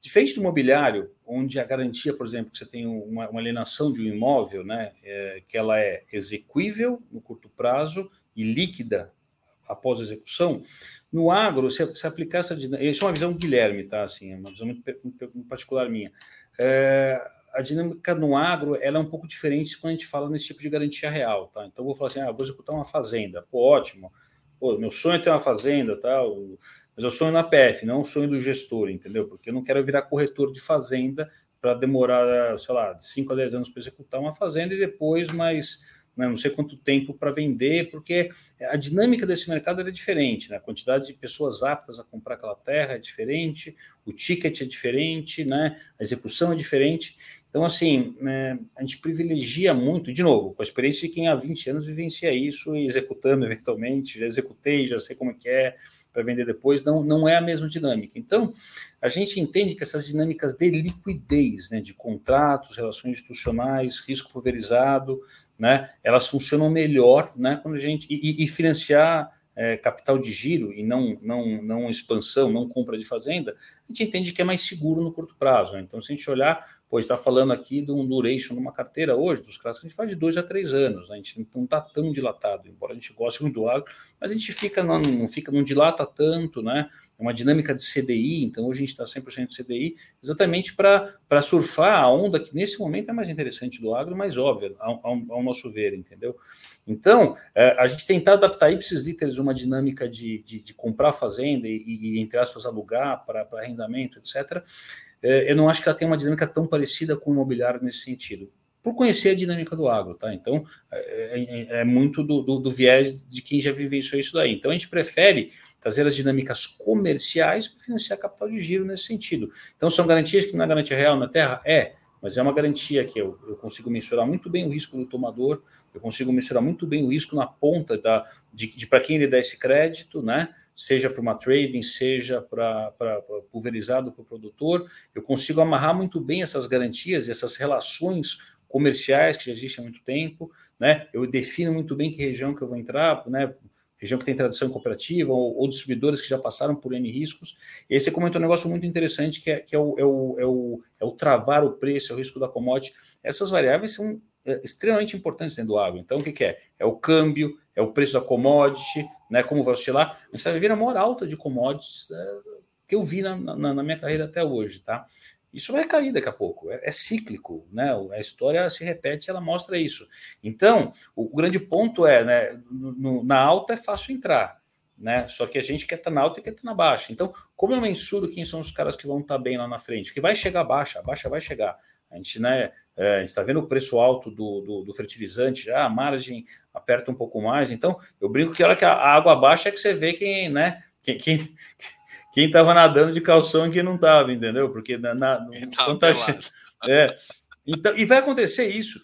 Speaker 2: Diferente do imobiliário, onde a garantia, por exemplo, que você tem uma, uma alienação de um imóvel, né, é, que ela é exequível no curto prazo e líquida após a execução, no agro, se, se aplicar essa dinâmica, isso é uma visão do Guilherme, tá? Assim, é uma visão muito, muito particular minha. É, a dinâmica no agro ela é um pouco diferente quando a gente fala nesse tipo de garantia real, tá? Então, eu vou falar assim, ah, vou executar uma fazenda, pô, ótimo, pô, meu sonho é ter uma fazenda, tá? mas eu sonho na PF, não o sonho do gestor, entendeu? Porque eu não quero virar corretor de fazenda para demorar, sei lá, 5 a 10 anos para executar uma fazenda e depois mais né, não sei quanto tempo para vender, porque a dinâmica desse mercado é diferente, né? a quantidade de pessoas aptas a comprar aquela terra é diferente, o ticket é diferente, né? a execução é diferente. Então, assim, né, a gente privilegia muito, de novo, com a experiência de quem há 20 anos vivencia isso e executando eventualmente, já executei, já sei como é que é para vender depois, não, não é a mesma dinâmica. Então, a gente entende que essas dinâmicas de liquidez, né, de contratos, relações institucionais, risco pulverizado, né, elas funcionam melhor né, quando a gente. E, e financiar é, capital de giro e não, não, não expansão, não compra de fazenda, a gente entende que é mais seguro no curto prazo. Né? Então, se a gente olhar Pois está falando aqui de um duration numa carteira hoje, dos caras que a gente faz de dois a três anos, né? a gente não está tão dilatado, embora a gente goste muito do agro, mas a gente fica não, não fica, não dilata tanto, né? É uma dinâmica de CDI, então hoje a gente está 100% de CDI, exatamente para surfar a onda que nesse momento é mais interessante do agro, mais óbvia, ao, ao, ao nosso ver, entendeu? Então, é, a gente tentar adaptar ipsis literis uma dinâmica de, de, de comprar fazenda e, e, entre aspas, alugar para arrendamento, etc., eu não acho que ela tem uma dinâmica tão parecida com o imobiliário nesse sentido. Por conhecer a dinâmica do agro, tá? Então, é, é, é muito do, do, do, viés de quem já vivenciou isso daí. Então, a gente prefere trazer as dinâmicas comerciais para financiar capital de giro nesse sentido. Então, são garantias que não é garantia real na terra? É, mas é uma garantia que eu, eu consigo mensurar muito bem o risco do tomador, eu consigo mensurar muito bem o risco na ponta da, de, de para quem ele dá esse crédito, né? Seja para uma trading, seja para pulverizado para o produtor, eu consigo amarrar muito bem essas garantias e essas relações comerciais que já existem há muito tempo, né? Eu defino muito bem que região que eu vou entrar, né? Região que tem tradição cooperativa ou, ou distribuidores que já passaram por N riscos. E você comentou um negócio muito interessante que é, que é, o, é, o, é, o, é o travar o preço, é o risco da commodity. Essas variáveis são é, extremamente importantes dentro do agro. Então, o que, que, é? É o câmbio, é o preço da commodity, né? Como vai oscilar. A gente está vivendo a maior alta de commodities é, que eu vi na, na, na, minha carreira até hoje, tá? Isso vai cair daqui a pouco, é, é, cíclico, né? A história se repete, ela mostra isso. Então, o, o grande ponto é, né? No, na alta é fácil entrar, né? Só que a gente quer estar tá na alta e quer estar tá na baixa. Então, como eu mensuro quem são os caras que vão estar tá bem lá na frente? Que vai chegar baixa, a baixa vai chegar. A gente né, é, está vendo o preço alto do, do, do, fertilizante já, a margem aperta um pouco mais. Então, eu brinco que a hora que a água baixa é que você vê quem, né? Quem, quem, quem estava nadando de calção e quem não estava, entendeu? Porque na, na então tá, é, então, e vai acontecer isso,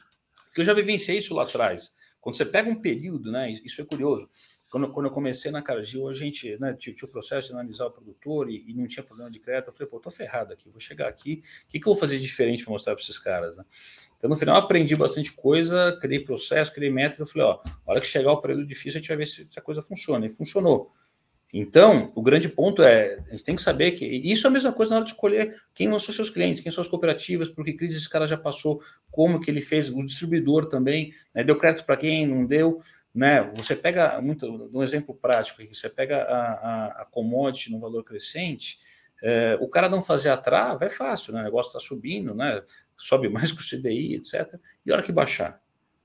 Speaker 2: que eu já vivenciei isso lá atrás. Quando você pega um período, né? Isso é curioso. Quando, quando eu comecei na Cargill, a gente né, tinha, tinha, o processo de analisar o produtor e, e, não tinha problema de crédito. Eu falei, pô, tô ferrado aqui, vou chegar aqui, o que, que eu vou fazer diferente para mostrar para esses caras? Né? Então, no final, aprendi bastante coisa, criei processo, criei métrica. Eu falei, ó, a hora que chegar o período difícil, a gente vai ver se, se a coisa funciona. E funcionou. Então, o grande ponto é, a gente tem que saber que isso é a mesma coisa na hora de escolher quem são seus clientes, quem são as cooperativas, por que crise esse cara já passou, como que ele fez, o distribuidor também, né, deu crédito para quem, não deu né? Você pega muito um exemplo prático aqui, você pega a, a, a commodity no valor crescente, é, o cara não fazer a trava é fácil, né? O negócio está subindo, né? Sobe mais que o CDI, etc. E hora que baixar?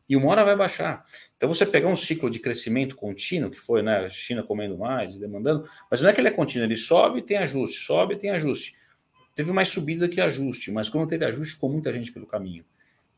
Speaker 2: E uma hora vai baixar. Então, você pegar um ciclo de crescimento contínuo, que foi né, a China comendo mais, demandando, mas não é que ele é contínuo, ele sobe tem ajuste, sobe tem ajuste. Teve mais subida que ajuste, mas quando teve ajuste, ficou muita gente pelo caminho.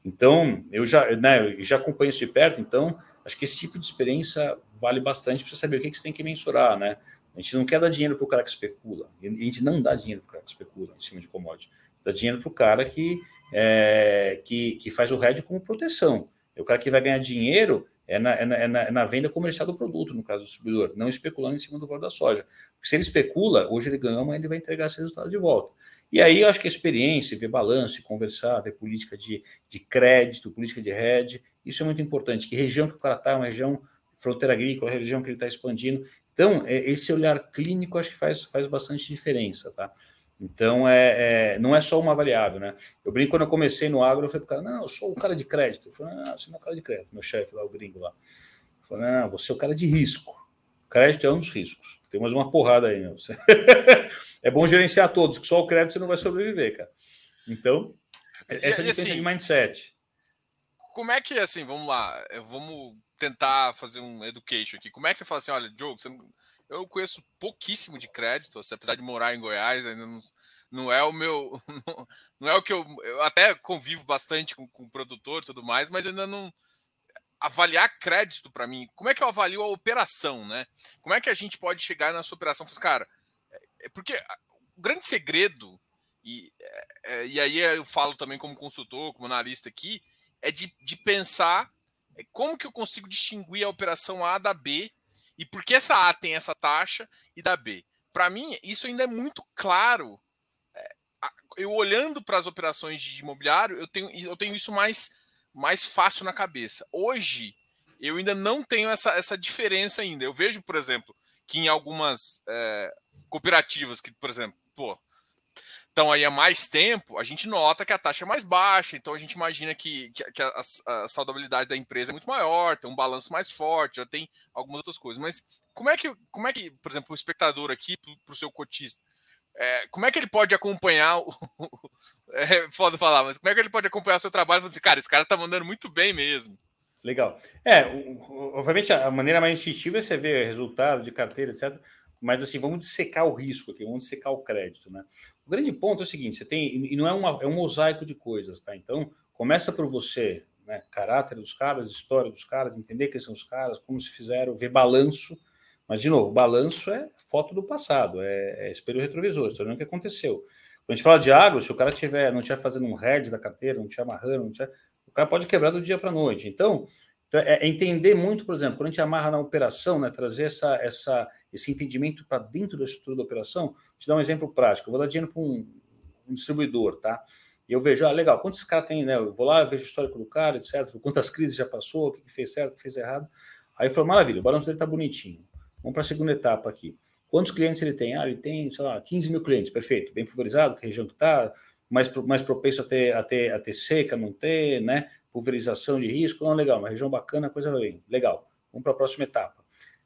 Speaker 2: Então, eu já, né, eu já acompanho isso de perto, então Acho que esse tipo de experiência vale bastante para saber o que, que você tem que mensurar, né? A gente não quer dar dinheiro para o cara que especula. A gente não dá dinheiro para o cara que especula em cima de commodity. Dá dinheiro para o cara que, é, que, que faz o hedge como proteção. E o cara que vai ganhar dinheiro é na, é, na, é, na, é na, venda comercial do produto, no caso do distribuidor, não especulando em cima do valor da soja. Porque se ele especula, hoje ele ganha, mas ele vai entregar esse resultado de volta. E aí eu acho que a experiência, ver balanço, conversar, ver política de, de crédito, política de hedge, isso é muito importante. Que região que o cara está, é uma região fronteira agrícola, a região que ele está expandindo. Então, é, esse olhar clínico acho que faz, faz bastante diferença, tá? Então, é, é, não é só uma variável, né? Eu brinco quando eu comecei no agro, eu falei para o cara, não, eu sou o cara de crédito. Eu falei, não, você não é o cara de crédito, meu chefe lá, o gringo lá. Eu falei, não, você é o cara de risco. Crédito é um dos riscos. Tem mais uma porrada aí, meu. é bom gerenciar todos, que só o crédito você não vai sobreviver, cara. Então, essa é a diferença assim, de mindset
Speaker 1: como é que, assim, vamos lá, eh, vamos tentar fazer um education aqui. Como é que você fala assim, olha, Diogo, não, eu conheço pouquíssimo de crédito, você, apesar de morar em Goiás, ainda não, não é o meu, não, não, é o que eu, eu até convivo bastante com, com o produtor e tudo mais, mas ainda não, avaliar crédito para mim, como é que eu avalio a operação, né? Como é que a gente pode chegar nessa operação? Assim, cara, é, é porque o grande segredo, e, é, é, e aí eu falo também como consultor, como analista aqui, é de, de pensar como que eu consigo distinguir a operação A da B e por que essa A tem essa taxa e da B. Para mim, isso ainda é muito claro. Eu olhando para as operações de imobiliário, eu tenho, eu tenho isso mais mais fácil na cabeça. Hoje, eu ainda não tenho essa, essa diferença ainda. Eu vejo, por exemplo, que em algumas é, cooperativas que, por exemplo, pô, estão aí há mais tempo, a gente nota que a taxa é mais baixa, então a gente imagina que, que, que a, a, saudabilidade da empresa é muito maior, tem um balanço mais forte, já tem algumas outras coisas. Mas como é que, como é que por exemplo, o espectador aqui, para o seu cotista, é, como é que ele pode acompanhar o. é foda falar, mas como é que ele pode acompanhar o seu trabalho e falar assim, cara, esse cara tá mandando muito bem mesmo?
Speaker 2: Legal. É, obviamente a maneira mais instintiva é você ver resultado de carteira, etc. Mas assim, vamos dissecar o risco aqui, vamos dissecar o crédito, né? O grande ponto é o seguinte: você tem, e não é, uma, é um mosaico de coisas, tá? Então, começa por você, né? Caráter dos caras, história dos caras, entender quem são os caras, como se fizeram, ver balanço mas, de novo, balanço é foto do passado, é, é espelho retrovisor, não é o que aconteceu. Quando a gente fala de agro, se o cara tiver, não estiver fazendo um head da carteira, não estiver amarrando, não tiver, o cara pode quebrar do dia para a noite. Então, então é, é, entender muito, por exemplo, quando a gente amarra na operação, né, trazer essa, essa, esse entendimento para dentro da estrutura da operação. Vou te dar um exemplo prático. Eu vou dar dinheiro para um, um, distribuidor, tá? E eu vejo, ah, legal, quantos caras tem, né? Eu vou lá, vejo o histórico do cara, etc. Quantas crises já passou, o que fez certo, o que fez errado. Aí eu falo, maravilha, o balanço dele tá bonitinho. Vamos para a segunda etapa aqui. Quantos clientes ele tem? Ah, ele tem, sei lá, 15 mil clientes, perfeito, bem pulverizado, que região que está, mais, mais propenso a ter, a, ter, a ter seca, não ter, né? Pulverização de risco, não, legal, uma região bacana, coisa bem, legal. Vamos para a próxima etapa.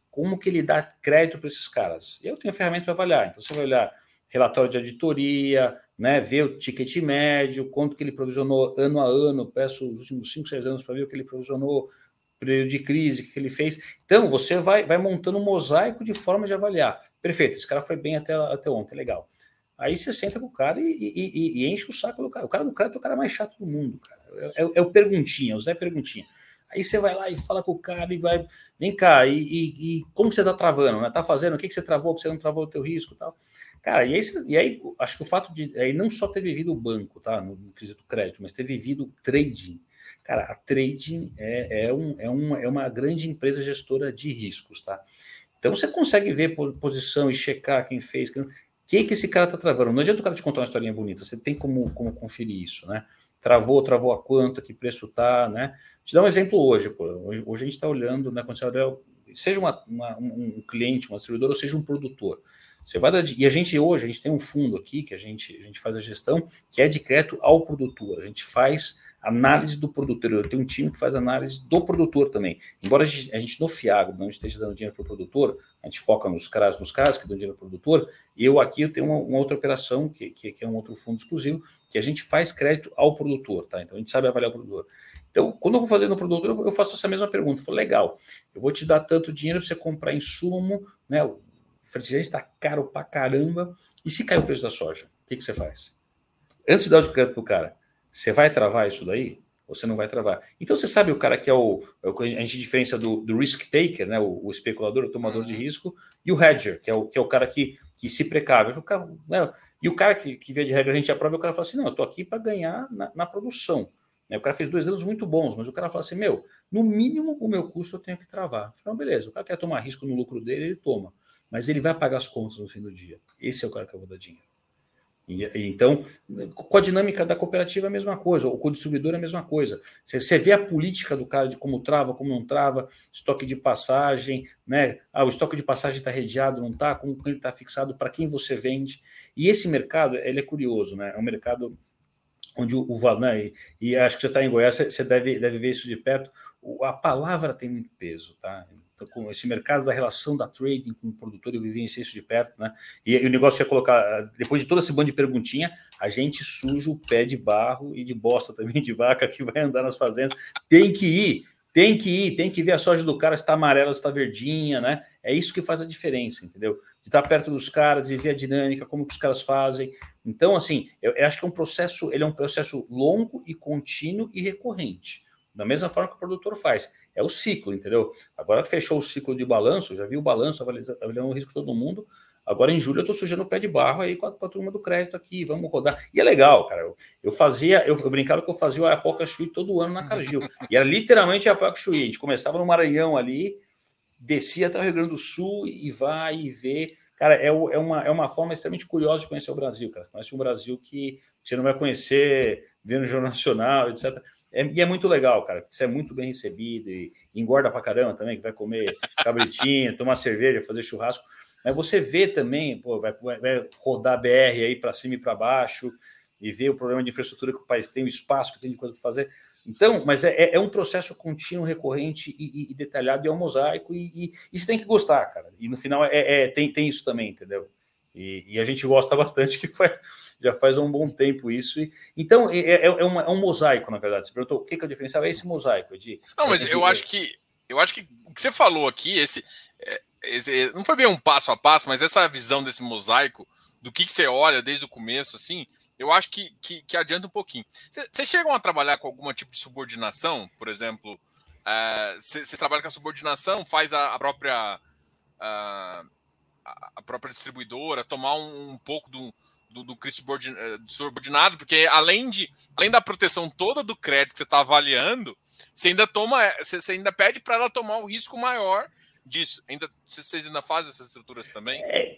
Speaker 2: Como que ele dá crédito para esses caras? Eu tenho ferramenta para avaliar, então você vai olhar relatório de auditoria, né, ver o ticket médio, quanto que ele provisionou ano a ano, peço os últimos 5, 6 anos para ver o que ele provisionou, período de crise, que ele fez. Então, você vai, vai montando um mosaico de forma de avaliar. Perfeito, esse cara foi bem até, até ontem, legal. Aí você senta com o cara e, e, e, e enche o saco do cara. O cara do crédito é o cara mais chato do mundo, cara. É, é, é, o Perguntinha, o Zé Perguntinha. Aí você vai lá e fala com o cara e vai, vem cá, e, e, como você tá travando, né? Tá fazendo, o que, que você travou, que você não travou o teu risco e tal. Cara, e aí, e aí acho que o fato de aí não só ter vivido o banco, tá? No, no quesito crédito, mas ter vivido o trading Cara, a trading é, é, um, é, um, é uma grande empresa gestora de riscos, tá? Então você consegue ver posição e checar quem fez, quem, que que esse cara tá travando. Não adianta o cara te contar uma historinha bonita, você tem como, como conferir isso, né? Travou, travou a quanto, que preço tá, né? Vou te dar um exemplo hoje, pô. Hoje, hoje a gente está olhando, né? Quando você olha, seja uma, uma, um cliente, um distribuidor, ou seja um produtor. Você vai dar, e a gente hoje, a gente tem um fundo aqui que a gente, a gente faz a gestão, que é de crédito ao produtor. A gente faz análise do produtor. Eu tenho um time que faz análise do produtor também. Embora a gente, no Fiago não esteja dando dinheiro para o produtor, a gente foca nos caras, nos caras que dão dinheiro para o produtor. Eu aqui eu tenho uma, uma outra operação, que, que, que, é um outro fundo exclusivo, que a gente faz crédito ao produtor, tá? Então a gente sabe avaliar o produtor. Então, quando eu vou fazer no produtor, eu faço essa mesma pergunta. Eu falo, legal, eu vou te dar tanto dinheiro para você comprar insumo, né? O fertilizante está caro pra caramba. E se cair o preço da soja, o que, que você faz? Antes de dar o crédito para o cara, você vai travar isso daí? Ou você não vai travar? Então você sabe o cara que é o. É a gente diferencia do, do risk taker, né? O, o, especulador, o tomador de uhum. risco, e o hedger, que é o, que é o cara que, que se precave. O cara, né? E o cara que, que vê de regra a gente aprova, o cara fala assim: não, eu tô aqui para ganhar na, na produção. Né? O cara fez dois anos muito bons, mas o cara fala assim: meu, no mínimo o meu custo eu tenho que travar. Então, beleza, o cara quer tomar risco no lucro dele, ele toma. Mas ele vai pagar as contas no fim do dia. Esse é o cara que eu vou dar dinheiro. Então, com a dinâmica da cooperativa é a mesma coisa, ou com o distribuidor é a mesma coisa. Você, vê a política do cara de como trava, como não trava, estoque de passagem, né? Ah, o estoque de passagem está redeado, não está, como ele está fixado, para quem você vende. E esse mercado, ele é curioso, né? É um mercado onde o, valor, né? E, acho que você está em Goiás, você deve, deve ver isso de perto. A palavra tem muito peso, tá? Com esse mercado da relação da trading com o produtor, eu vivenciei isso de perto, né? E, e o negócio é colocar, depois de todo esse bando de perguntinha, a gente suja o pé de barro e de bosta também de vaca que vai andar nas fazendas. Tem que ir, tem que ir, tem que ver a soja do cara se está amarela, se está verdinha, né? É isso que faz a diferença, entendeu? De estar perto dos caras e ver a dinâmica, como que os caras fazem. Então, assim, eu, eu acho que é um processo, ele é um processo longo e contínuo e recorrente da mesma forma que o produtor faz. É o ciclo, entendeu? Agora que fechou o ciclo de balanço, já vi o balanço avaliando o risco todo mundo. Agora em julho eu estou sujando o pé de barro aí com a, com a, turma do crédito aqui, vamos rodar. E é legal, cara. Eu, eu fazia, eu, eu, brincava que eu fazia o Apoca Chui todo ano na Cargill. E era literalmente a Apoca Chui. A gente começava no Maranhão ali, descia até o Rio Grande do Sul e vai e vê. Cara, é, é, uma, é uma forma extremamente curiosa de conhecer o Brasil, cara. Conhece um Brasil que você não vai conhecer vendo o Jornal Nacional, etc. É, e é muito legal, cara. Você é muito bem recebido e engorda pra caramba também, que vai comer cabritinho, tomar cerveja, fazer churrasco. Mas você vê também, pô, vai, vai rodar BR aí para cima e para baixo e ver o problema de infraestrutura que o país tem, o espaço que tem de coisa para fazer. Então, mas é, é, é, um processo contínuo, recorrente e, e, e detalhado, e é um mosaico, e, e, e, você tem que gostar, cara. E no final é, é tem, tem isso também, entendeu? E, a gente gosta bastante, que faz, já faz um bom tempo isso. então, é, é, é, uma, é, um mosaico, na verdade. Você perguntou o que, que é o diferencial? É esse mosaico. De,
Speaker 1: Não, mas eu acho que eu acho que o que você falou aqui, esse, esse, não foi bem um passo a passo, mas essa visão desse mosaico, do que, que você olha desde o começo, assim, eu acho que, que, que adianta um pouquinho. Vocês chegam a trabalhar com algum tipo de subordinação? Por exemplo, você uh, trabalha com a subordinação, faz a, a própria uh, a própria distribuidora tomar um, um pouco do, do, do eh, subordinado, porque além, de, além da proteção toda do crédito que você está avaliando, você ainda toma, você ainda pede para ela tomar o risco maior disso. Ainda, vocês ainda fazem essas estruturas também?
Speaker 2: É,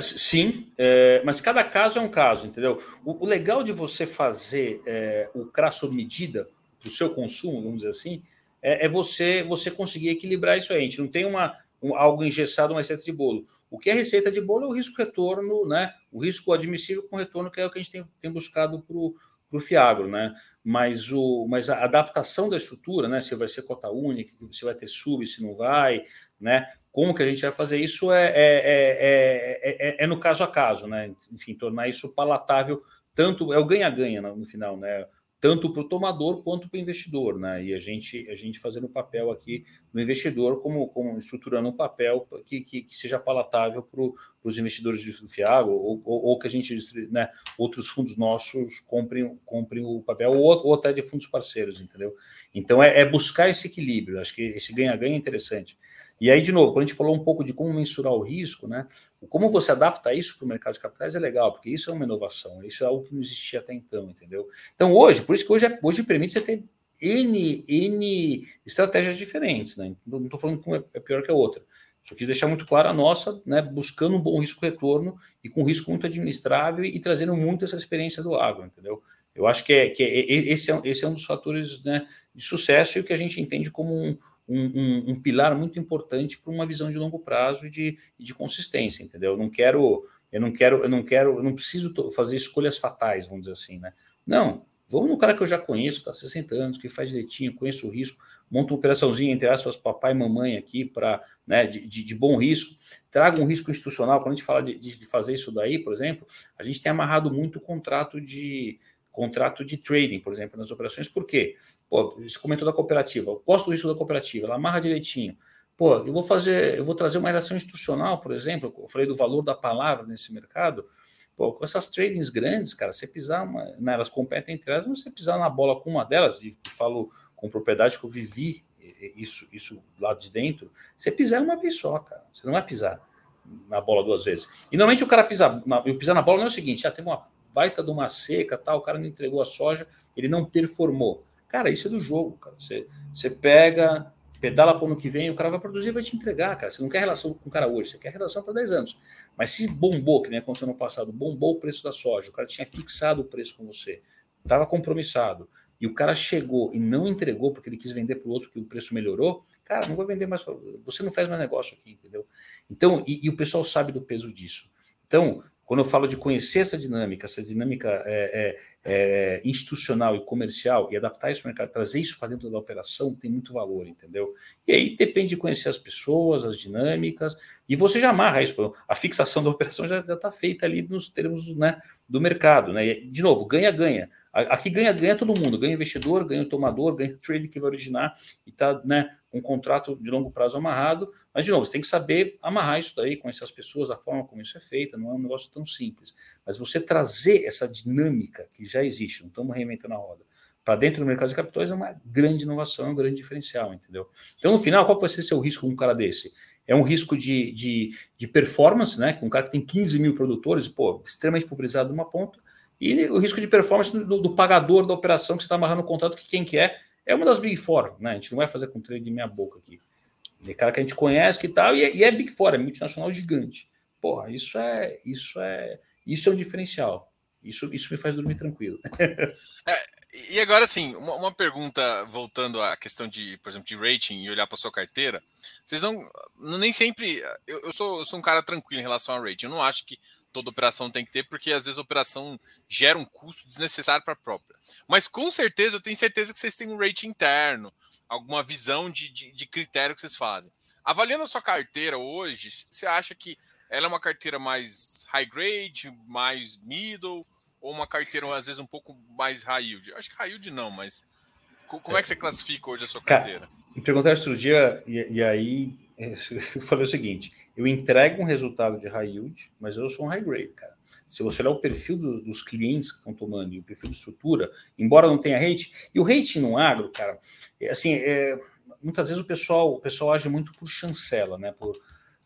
Speaker 2: sim, é, mas cada caso é um caso, entendeu? O, o legal de você fazer é, o CRA sob medida para o seu consumo, vamos dizer assim, é, é, você você conseguir equilibrar isso aí. A gente não tem uma, um, algo engessado, uma receita de bolo. O que é receita de bolo é o risco-retorno, né? O risco admissível com retorno, que é o que a gente tem, tem buscado para o Fiagro, né? Mas, o, mas a adaptação da estrutura, né? Se vai ser cota única, se vai ter sub, se não vai, né? Como que a gente vai fazer isso é, é, é, é, no caso a caso, né? Enfim, tornar isso palatável, tanto é o ganha-ganha no final, né? Tanto para o tomador quanto para o investidor, né? E a gente, a gente fazendo o papel aqui no investidor, como, como estruturando um papel que, que, que seja palatável para os investidores do Fiago, ou, ou, ou, que a gente, né, outros fundos nossos comprem, comprem o papel, ou, ou até de fundos parceiros, entendeu? Então é, é buscar esse equilíbrio, acho que esse ganha-ganha é interessante. E aí, de novo, quando a gente falou um pouco de como mensurar o risco, né? Como você adapta isso para o mercado de capitais é legal, porque isso é uma inovação, isso é algo que não existia até então, entendeu? Então, hoje, por isso que hoje, é, hoje permite você ter N, N estratégias diferentes, né? Não estou falando que uma é pior que a outra. Só quis deixar muito claro a nossa, né, buscando um bom risco-retorno e com risco muito administrável e trazendo muito essa experiência do agro, entendeu? Eu acho que, é, que é, esse, é, esse é um dos fatores né, de sucesso e o que a gente entende como um, um, um, um pilar muito importante para uma visão de longo prazo e de, de consistência, entendeu? Eu não quero, eu não quero, eu não quero, eu não preciso fazer escolhas fatais, vamos dizer assim, né? Não, vamos no cara que eu já conheço, está 60 anos, que faz direitinho, conheço o risco, monta uma operaçãozinha, entre aspas, papai e mamãe aqui, para né, de, de, de, bom risco, traga um risco institucional. Quando a gente fala de, de, fazer isso daí, por exemplo, a gente tem amarrado muito o contrato de contrato de trading, por exemplo, nas operações, por quê? Pô, você comentou da cooperativa, eu gosto do risco da cooperativa, ela amarra direitinho. Pô, eu vou fazer, eu vou trazer uma relação institucional, por exemplo, eu falei do valor da palavra nesse mercado. Pô, com essas tradings grandes, cara, você pisar, uma, né, elas competem entre elas, mas você pisar na bola com uma delas, e, falo com propriedade que eu vivi isso, isso lá de dentro, você pisar uma vez só, cara. Você não vai pisar na bola duas vezes. E normalmente o cara pisar eu pisar na bola não é o seguinte, ah, tem uma baita de uma seca, tal, o cara não entregou a soja, ele não performou. Cara, isso é do jogo, cara. Você, você pega, pedala para o ano que vem, o cara vai produzir vai te entregar, cara. Você não quer relação com o cara hoje, você quer relação para 10 anos. Mas se bombou, que nem aconteceu no passado, bombou o preço da soja, o cara tinha fixado o preço com você, estava compromissado, e o cara chegou e não entregou porque ele quis vender para o outro que o preço melhorou, cara, não vou vender mais, você não faz mais negócio aqui, entendeu? Então, e, e o pessoal sabe do peso disso. Então, quando eu falo de conhecer essa dinâmica, essa dinâmica é, é, é, institucional e comercial, e adaptar isso ao mercado, trazer isso para dentro da operação, tem muito valor, entendeu? E aí depende de conhecer as pessoas, as dinâmicas, e você já amarra isso. A fixação da operação já está feita ali nos termos né, do mercado. Né? E, de novo, ganha-ganha. Aqui ganha-ganha todo mundo, ganha investidor, ganha o tomador, ganha o trade que vai originar e está né, um contrato de longo prazo amarrado. Mas, de novo, você tem que saber amarrar isso daí, conhecer as pessoas, a forma como isso é feito, não é um negócio tão simples. Mas você trazer essa dinâmica que já existe, não estamos reinventando a roda, para dentro do mercado de capitais é uma grande inovação, é um grande diferencial, entendeu? Então, no final, qual vai ser seu risco com um cara desse? É um risco de, de, de performance, né? Com um cara que tem 15 mil produtores, pô, extremamente pulverizado numa ponta, e o risco de performance do, do pagador da operação que você está amarrando o contrato, que quem quer é, é uma das Big Four, né? A gente não vai fazer com trade de minha boca aqui. É cara que a gente conhece que tal, e é, e é Big Four, é multinacional gigante. Porra, isso é, isso é, isso é um diferencial. Isso, isso me faz dormir tranquilo.
Speaker 1: é, e agora, assim, uma, uma, pergunta voltando à questão de, por exemplo, de rating e olhar para sua carteira. Vocês não, nem sempre. Eu, eu, sou, eu sou um cara tranquilo em relação a rating. Eu não acho que toda operação tem que ter, porque às vezes a operação gera um custo desnecessário para a própria. Mas com certeza, eu tenho certeza que vocês têm um rating interno, alguma visão de, de, de critério que vocês fazem. Avaliando a sua carteira hoje, você acha que ela é uma carteira mais high grade, mais middle? ou uma carteira às vezes um pouco mais high yield? Acho que high yield não, mas como é que você classifica hoje a sua carteira? Cara,
Speaker 2: me perguntaram outro dia, e, e, aí eu falei o seguinte: eu entrego um resultado de high yield, mas eu sou um high grade, cara. Se você olhar o perfil do, dos clientes que estão tomando e o perfil de estrutura, embora não tenha rate, e o rate no agro, cara, é, assim, é, muitas vezes o pessoal, o pessoal age muito por chancela, né? Por,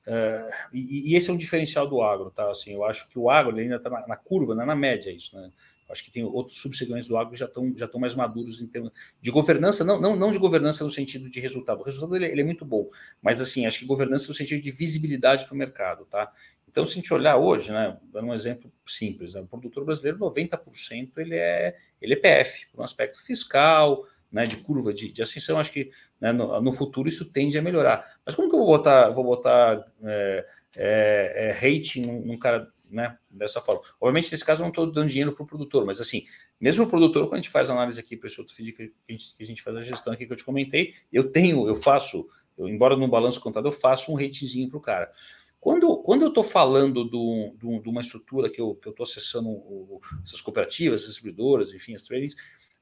Speaker 2: Uh, e, e, esse é um diferencial do agro, tá? Assim, eu acho que o agro ainda está na, na, curva, não é na média isso, né? Acho que tem outros subsegmentos do agro já estão já estão mais maduros em termos de governança, não, não, não de governança no sentido de resultado. O resultado ele, ele é muito bom, mas assim, acho que governança no sentido de visibilidade para o mercado, tá? Então, se a gente olhar hoje, né, dando um exemplo simples, né, o produtor brasileiro, 90% ele é, ele é PF, por um aspecto fiscal, né, de curva de, de ascensão, acho que né, no, no, futuro isso tende a melhorar. Mas como que eu vou botar, vou botar é, é, é, rating num, num, cara né, dessa forma? Obviamente, nesse caso, eu não estou dando dinheiro para o produtor, mas assim, mesmo o produtor, quando a gente faz análise aqui para esse outro feed que a, gente, que a gente faz a gestão aqui que eu te comentei, eu tenho, eu faço, eu, embora no balanço contado, eu faço um ratingzinho para o cara. Quando, quando eu estou falando do, do, de uma estrutura que eu estou acessando o, essas cooperativas, distribuidoras, enfim, as tradings,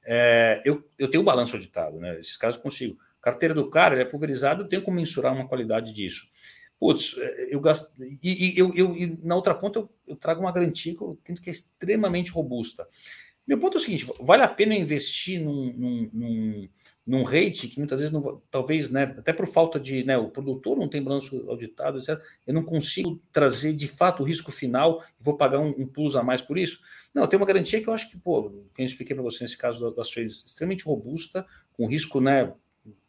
Speaker 2: é, eu, eu tenho o balanço auditado, né? Esses casos eu consigo. Carteira do cara é pulverizado, eu tenho como mensurar uma qualidade disso. Putz, é, eu gasto. E, e eu, eu, e na outra ponta, eu, eu, trago uma garantia que eu tento que é extremamente robusta. Meu ponto é o seguinte: vale a pena investir num, num, num, num rate que muitas vezes, não, talvez, né, até por falta de. Né, o produtor não tem balanço auditado, etc., eu não consigo trazer de fato o risco final e vou pagar um, um plus a mais por isso. Não, tem uma garantia que eu acho que, pô, que eu expliquei para você nesse caso das trades, extremamente robusta, com risco, né,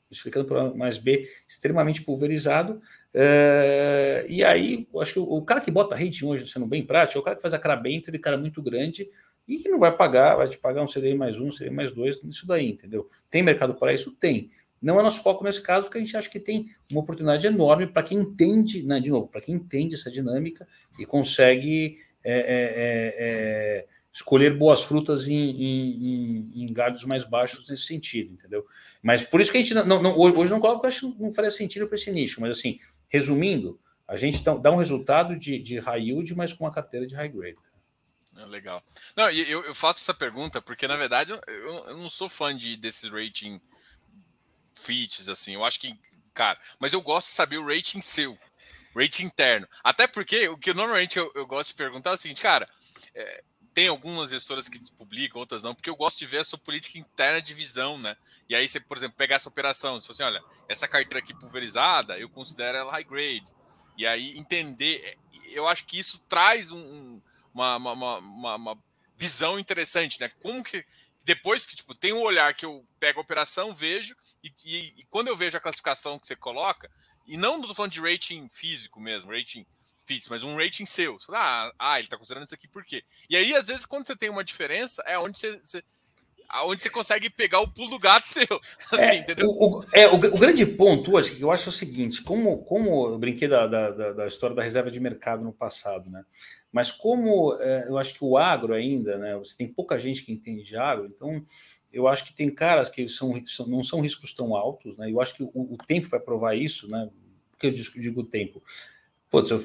Speaker 2: explicando por A mais B, extremamente pulverizado. É, e aí, acho que o, o, cara que bota rating hoje, sendo bem prático, é o cara que faz a crabento, ele cara muito grande e que não vai pagar, vai te pagar um CDI mais um, CDI mais dois, isso daí, entendeu? Tem mercado para isso? Tem. Não é nosso foco nesse caso, porque a gente acha que tem uma oportunidade enorme para quem entende, né, de novo, para quem entende essa dinâmica e consegue é, é, é, é escolher boas frutas em, em, em, galhos mais baixos nesse sentido, entendeu? Mas por isso que a gente não, não hoje não coloca, acho que não faria sentido para esse nicho, mas assim, resumindo, a gente dá um resultado de, de high yield, mas com uma carteira de high grade.
Speaker 1: É, legal. Não, eu, eu faço essa pergunta porque, na verdade, eu, eu não sou fã de, desses rating fits, assim. Eu acho que, cara, mas eu gosto de saber o rating seu, rating interno. Até porque o que normalmente eu, eu gosto de perguntar é o seguinte, cara, é, tem algumas gestoras que publicam, outras não, porque eu gosto de ver a sua política interna de visão, né? E aí você, por exemplo, pegar essa operação, você assim, olha, essa carteira aqui pulverizada, eu considero ela high grade. E aí entender, eu acho que isso traz um, uma, uma, uma, uma visão interessante, né? Como que depois que tipo, tem um olhar que eu pego a operação, vejo, e, e, e quando eu vejo a classificação que você coloca, e não estou falando de rating físico mesmo, rating fits, mas um rating seu. Ah, ah, ele está considerando isso aqui por quê? E aí, às vezes, quando você tem uma diferença, é onde você, você onde você consegue pegar o pulo do gato seu.
Speaker 2: Assim, é, o, o, é, o, o, grande ponto hoje que eu acho é o seguinte: como, como eu brinquei da, da, da, história da reserva de mercado no passado, né? Mas como é, eu acho que o agro ainda, né? Você tem pouca gente que entende de agro, então eu acho que tem caras que são, não são riscos tão altos, né? Eu acho que o, o tempo vai provar isso, né? Porque eu digo, o tempo. Putz, eu,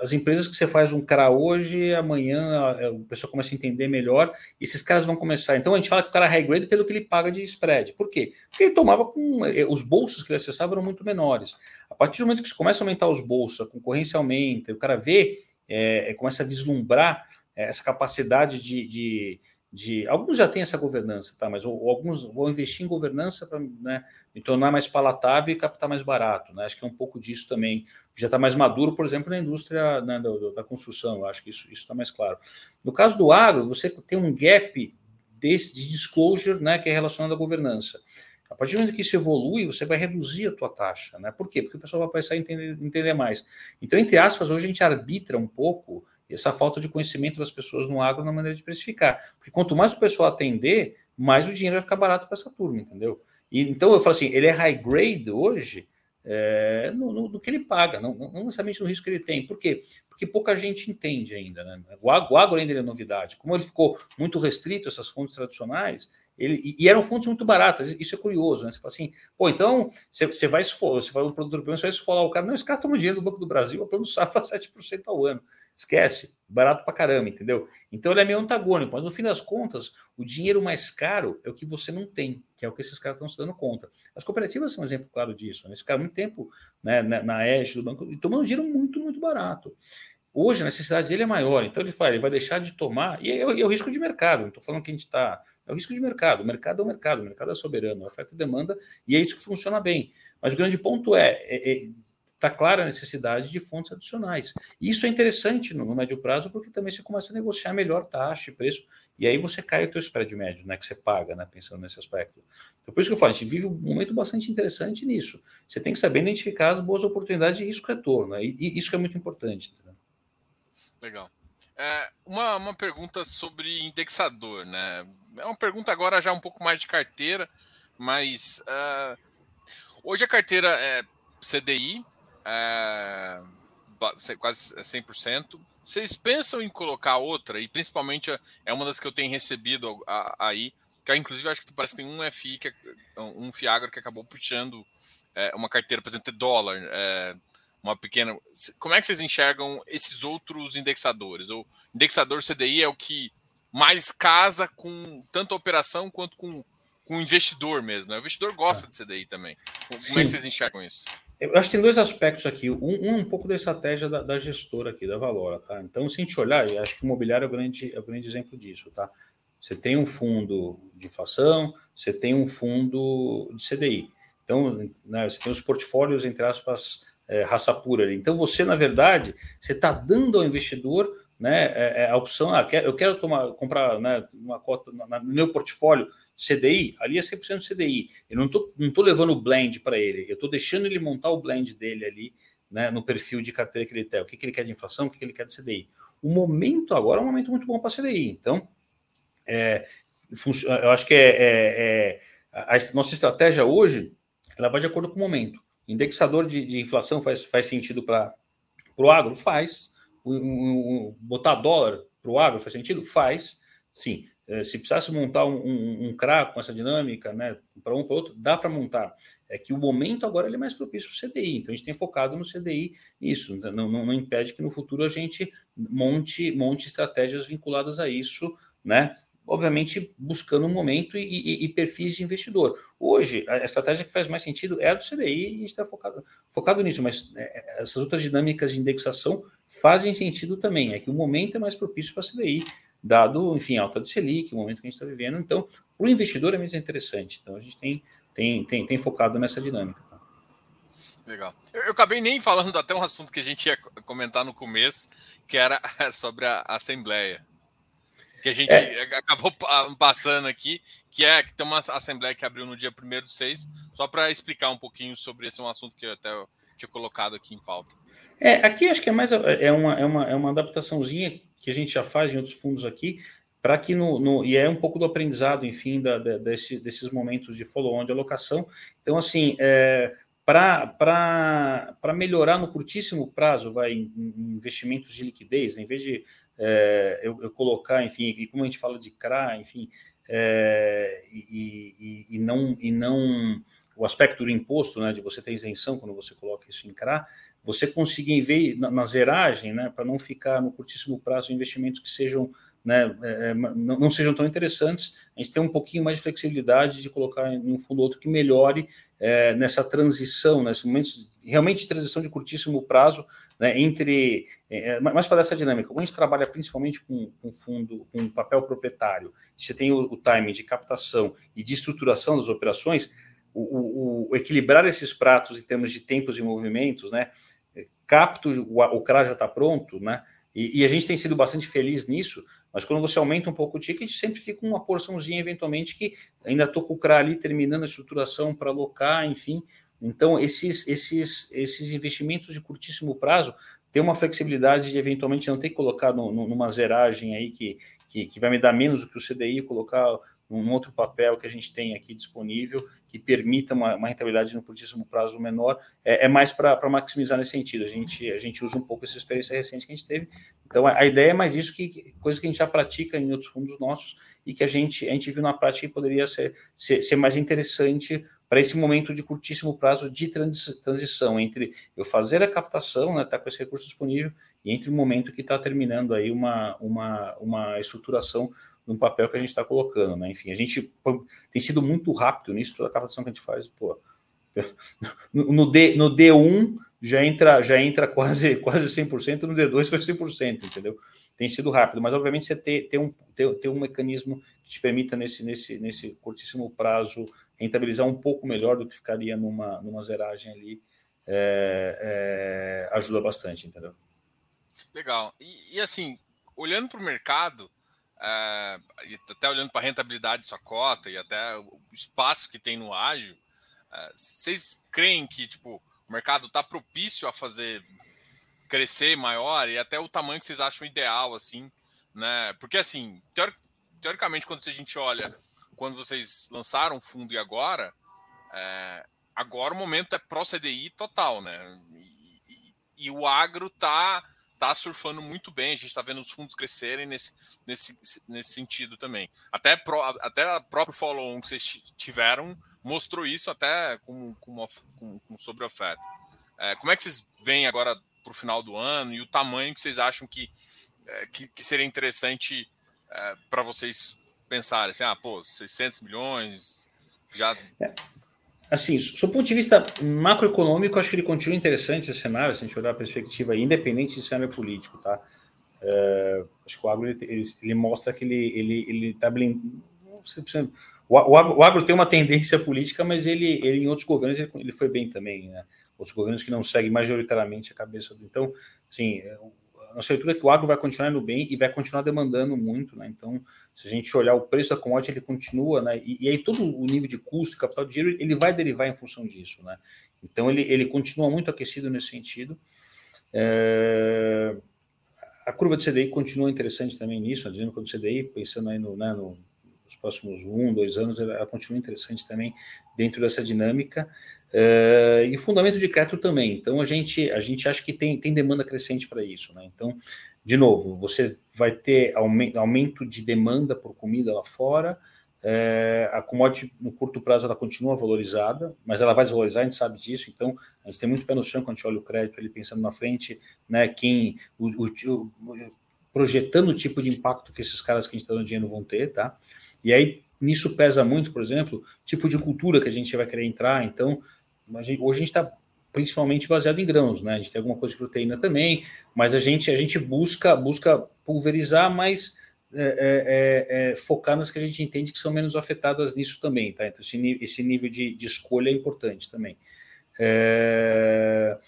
Speaker 2: as empresas que você faz um cara hoje, amanhã o pessoal começa a entender melhor, e esses caras vão começar. Então a gente fala que o cara é high grade pelo que ele paga de spread. Por quê? Porque ele tomava com. Eh, os bolsos que ele acessava eram muito menores. A partir do momento que você começa a aumentar os bolsos, a concorrência aumenta, o cara vê, é, começa a vislumbrar essa capacidade de, de de. Alguns já têm essa governança, tá? Mas ou, alguns vão investir em governança para né, me tornar mais palatável e captar mais barato. Né? Acho que é um pouco disso também. Já está mais maduro, por exemplo, na indústria né, da, da, construção. Eu acho que isso está mais claro. No caso do agro, você tem um gap desse, de disclosure né, que é relacionado à governança. A partir do momento que isso evolui, você vai reduzir a tua taxa. Né? Por quê? Porque o pessoal vai passar a entender, entender mais. Então, entre aspas, hoje a gente arbitra um pouco essa falta de conhecimento das pessoas no agro na maneira de precificar. Porque quanto mais o pessoal atender, mais o dinheiro vai ficar barato para essa turma, entendeu? E, então eu falo assim, ele é high grade hoje é, no, no, no, que ele paga, não, não, necessariamente no risco que ele tem. Por quê? Porque pouca gente entende ainda. Né? O, agro, o agro ainda é novidade. Como ele ficou muito restrito a essas fontes tradicionais, ele, e, e, eram fontes muito baratas, isso é curioso, né? Você fala assim, pô, então você, vai esfolar, você vai um produtor você vai esfolar o cara, não, esse cara toma dinheiro do Banco do Brasil, o plano safra 7% ao ano. Esquece, barato pra caramba, entendeu? Então ele é meio antagônico, mas no fim das contas, o dinheiro mais caro é o que você não tem, que é o que esses caras estão se dando conta. As cooperativas são um exemplo claro disso. Né? Eles ficaram muito tempo né, na, na Edge do banco e tomando dinheiro muito, muito barato. Hoje a necessidade dele é maior, então ele fala, ele vai deixar de tomar, e é, é o risco de mercado, não estou falando que a gente está. É o risco de mercado. O mercado é o mercado, o mercado é soberano, oferta e demanda, e é isso que funciona bem. Mas o grande ponto é, é, é está clara a necessidade de fontes adicionais. Isso é interessante no, no, médio prazo, porque também você começa a negociar melhor taxa e preço, e aí você cai o teu spread médio, né, que você paga, né, pensando nesse aspecto. Então, por isso que eu falo, a gente vive um momento bastante interessante nisso. Você tem que saber identificar as boas oportunidades de risco-retorno, né, e, isso é muito importante.
Speaker 1: Legal. É, uma, uma pergunta sobre indexador, né? É uma pergunta agora já um pouco mais de carteira, mas uh, hoje a carteira é CDI, é, quase 100%. Vocês pensam em colocar outra, e principalmente é uma das que eu tenho recebido aí, que inclusive acho que parece que tem um FI, que, é, um Fiagro que acabou puxando é, uma carteira, por exemplo, de dólar, é, uma pequena. Como é que vocês enxergam esses outros indexadores? O indexador CDI é o que mais casa com tanto a operação quanto com, com o investidor mesmo. Né? O investidor gosta de CDI também. Como Sim. é que vocês enxergam isso?
Speaker 2: Eu acho que tem dois aspectos aqui. Um, um, um pouco da estratégia da, da, gestora aqui, da Valora, tá? Então, se a gente olhar, eu acho que o imobiliário é o grande, é o grande exemplo disso, tá? Você tem um fundo de inflação, você tem um fundo de CDI. Então, né, você tem os portfólios, entre aspas, é, raça pura ali. Então, você, na verdade, você está dando ao investidor né, é, é a opção, ah, eu quero tomar, comprar né, uma cota no meu portfólio CDI, ali é 100% CDI. Eu não estou não tô levando o blend para ele, eu estou deixando ele montar o blend dele ali né, no perfil de carteira que ele tem, o que, que ele quer de inflação, o que, que ele quer de CDI. O momento agora é um momento muito bom para CDI. Então, é, eu acho que é, é, é, a nossa estratégia hoje ela vai de acordo com o momento. Indexador de, de inflação faz, faz sentido para o agro? Faz. Botar dólar para o agro faz sentido? Faz. Sim. Eh, se precisasse montar um, um, um CRA com essa dinâmica, né, para um para outro, dá para montar. É que o momento agora ele é mais propício para o CDI, então a gente tem focado no CDI nisso. Não, não, não, impede que no futuro a gente monte, monte estratégias vinculadas a isso, né? Obviamente buscando um momento e, e, e perfis de investidor. Hoje, a estratégia que faz mais sentido é a do CDI e a gente está focado, focado nisso, mas é, essas outras dinâmicas de indexação fazem sentido também. É que o momento é mais propício para a CDI dado, enfim, alta de Selic, o momento que a gente está vivendo. Então, para o investidor é muito interessante. Então, a gente tem, tem, tem, tem focado nessa dinâmica. Tá?
Speaker 1: Legal. Eu, eu, acabei nem falando até um assunto que a gente ia comentar no começo, que era sobre a Assembleia. Que a gente é. acabou passando aqui, que é que tem uma Assembleia que abriu no dia 1 do 6, só para explicar um pouquinho sobre esse um assunto que eu até tinha colocado aqui em pauta.
Speaker 2: É, aqui acho que é mais é uma, é uma, é uma adaptaçõezinha que a gente já faz em outros fundos aqui, para que no, no, e é um pouco do aprendizado, enfim, da, da, desse, desses momentos de follow-on de alocação. Então, assim, é, para melhorar no curtíssimo prazo, vai em, em investimentos de liquidez, né? em vez de é, eu, eu, colocar, enfim, e como a gente fala de CRA, enfim, é, e, e, e, não, e não o aspecto do imposto, né, de você ter isenção quando você coloca isso em CRA, você conseguir ver na, na zeragem, né, para não ficar no curtíssimo prazo investimentos que sejam né, é, é não, não, sejam tão interessantes, a gente tem um pouquinho mais de flexibilidade de colocar em um fundo ou outro que melhore é, nessa transição, nesse momento realmente de transição de curtíssimo prazo, né, entre. É, é mais para essa dinâmica, quando a gente trabalha principalmente com, com fundo, com papel proprietário, você tem o, o timing de captação e de estruturação das operações, o, o, o, equilibrar esses pratos em termos de tempos e movimentos, né? Capto, o, o CRA já está pronto, né? E, e, a gente tem sido bastante feliz nisso, mas quando você aumenta um pouco o ticket, sempre fica uma porçãozinha, eventualmente, que ainda estou com o CRA ali terminando a estruturação para alocar, enfim. Então, esses, esses, esses investimentos de curtíssimo prazo têm uma flexibilidade de eventualmente não ter que colocar no, no, numa zeragem aí que, que, que vai me dar menos do que o CDI, colocar um outro papel que a gente tem aqui disponível que permita uma, uma rentabilidade no curtíssimo prazo menor, é, é mais para maximizar nesse sentido. A gente, a gente usa um pouco essa experiência recente que a gente teve. Então, a, a ideia é mais isso que coisa que a gente já pratica em outros fundos nossos e que a gente, a gente viu na prática que poderia ser, ser, ser mais interessante para esse momento de curtíssimo prazo de transição entre eu fazer a captação, né, tá com esse recurso disponível, e entre o momento que está terminando aí uma, uma, uma estruturação no papel que a gente está colocando, né? Enfim, a gente tem sido muito rápido nisso, toda a captação que a gente faz, pô. No, D, no D1 já entra, já entra quase, quase 100%, no D2 foi 100%, entendeu? Tem sido rápido, mas obviamente você ter, ter, um, ter um mecanismo que te permita, nesse, nesse, nesse curtíssimo prazo, rentabilizar um pouco melhor do que ficaria numa, numa zeragem ali, é, é, ajuda bastante, entendeu?
Speaker 1: Legal. E, e assim, olhando para o mercado, é, até olhando para a rentabilidade de sua cota e até o espaço que tem no ágil, é, vocês creem que tipo, o mercado está propício a fazer crescer maior e até o tamanho que vocês acham ideal, assim, né? Porque assim, teori teoricamente, quando a gente olha, quando vocês lançaram o fundo e agora, é, agora o momento é pró-CDI total, né? E, e, e o agro está está surfando muito bem. A gente está vendo os fundos crescerem nesse, nesse, nesse sentido também. Até, pro, até o próprio follow-on que vocês tiveram mostrou isso até com, com, uma, com, com sobre oferta. É, como é que vocês veem agora para o final do ano e o tamanho que vocês acham que, é, que, que, seria interessante é, para vocês pensarem? Assim, ah, pô, 600 milhões já.
Speaker 2: É assim, do ponto de vista macroeconômico, acho que ele continua interessante esse cenário, se a gente olhar a perspectiva, independente de cenário político, tá? É, acho que o agro ele, ele, mostra que ele ele ele está blindado. O, o, agro, o agro tem uma tendência política, mas ele, ele em outros governos ele, ele foi bem também, né? Outros governos que não seguem majoritariamente a cabeça do. Então, assim, a nossa leitura é que o agro vai continuar indo bem e vai continuar demandando muito, né? Então, se a gente olhar o preço da commodity, ele continua, né? E, e aí todo o nível de custo, capital de dinheiro, ele vai derivar em função disso, né? Então, ele, ele continua muito aquecido nesse sentido. É... A curva de CDI continua interessante também nisso, a dinâmica do CDI, pensando aí no, né, no nos próximos um, dois anos, ela continua interessante também dentro dessa dinâmica. Uh, e fundamento de crédito também. Então, a gente, a gente acha que tem, tem demanda crescente para isso. Né? Então, de novo, você vai ter aumento, de demanda por comida lá fora. É, a commodity no curto prazo ela continua valorizada, mas ela vai desvalorizar, a gente sabe disso, então a gente tem muito pé no chão quando a gente olha o crédito, ele pensando na frente, né, quem, o, o, projetando o tipo de impacto que esses caras que a gente está dando dinheiro vão ter, tá? E aí, nisso pesa muito, por exemplo, tipo de cultura que a gente vai querer entrar. Então, a gente, hoje a gente está principalmente baseado em grãos, né? A gente tem alguma coisa de proteína também, mas a gente, a gente busca, busca pulverizar, mas é, é, é, é focar nas que a gente entende que são menos afetadas nisso também, tá? Então, esse, esse nível de, de escolha é importante também. É...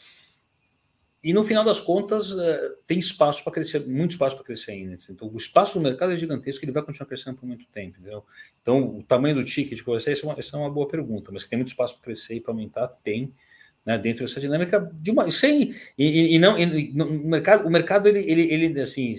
Speaker 2: E no final das contas, uh, tem espaço para crescer, muito espaço para crescer ainda. Então, o espaço no mercado é gigantesco, ele vai continuar crescendo por muito tempo. Entendeu? Então, o tamanho do ticket para você, essa é, uma, essa é uma boa pergunta, mas tem muito espaço para crescer e para aumentar? Tem. Né, dentro dessa dinâmica de uma sem e, e não e, no mercado o mercado ele, ele, ele assim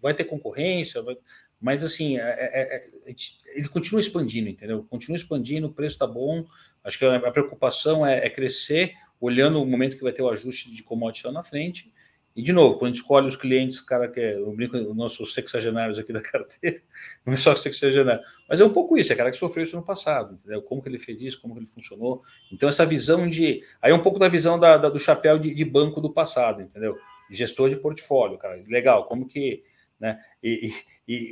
Speaker 2: vai ter concorrência vai, mas assim é, é, é, ele continua expandindo entendeu continua expandindo o preço está bom acho que a, a preocupação é, é crescer olhando o momento que vai ter o ajuste de commodity lá na frente. E, de novo, quando a gente escolhe os clientes, o cara que é, eu brinco, os nossos sexagenários aqui da carteira, não é só sexagenário, mas é um pouco isso, é cara que sofreu isso no passado, entendeu? Como que ele fez isso, como que ele funcionou. Então, essa visão de. Aí é um pouco da visão da, da do chapéu de, de, banco do passado, entendeu? De gestor de portfólio, cara. Legal, como que. Né? E, e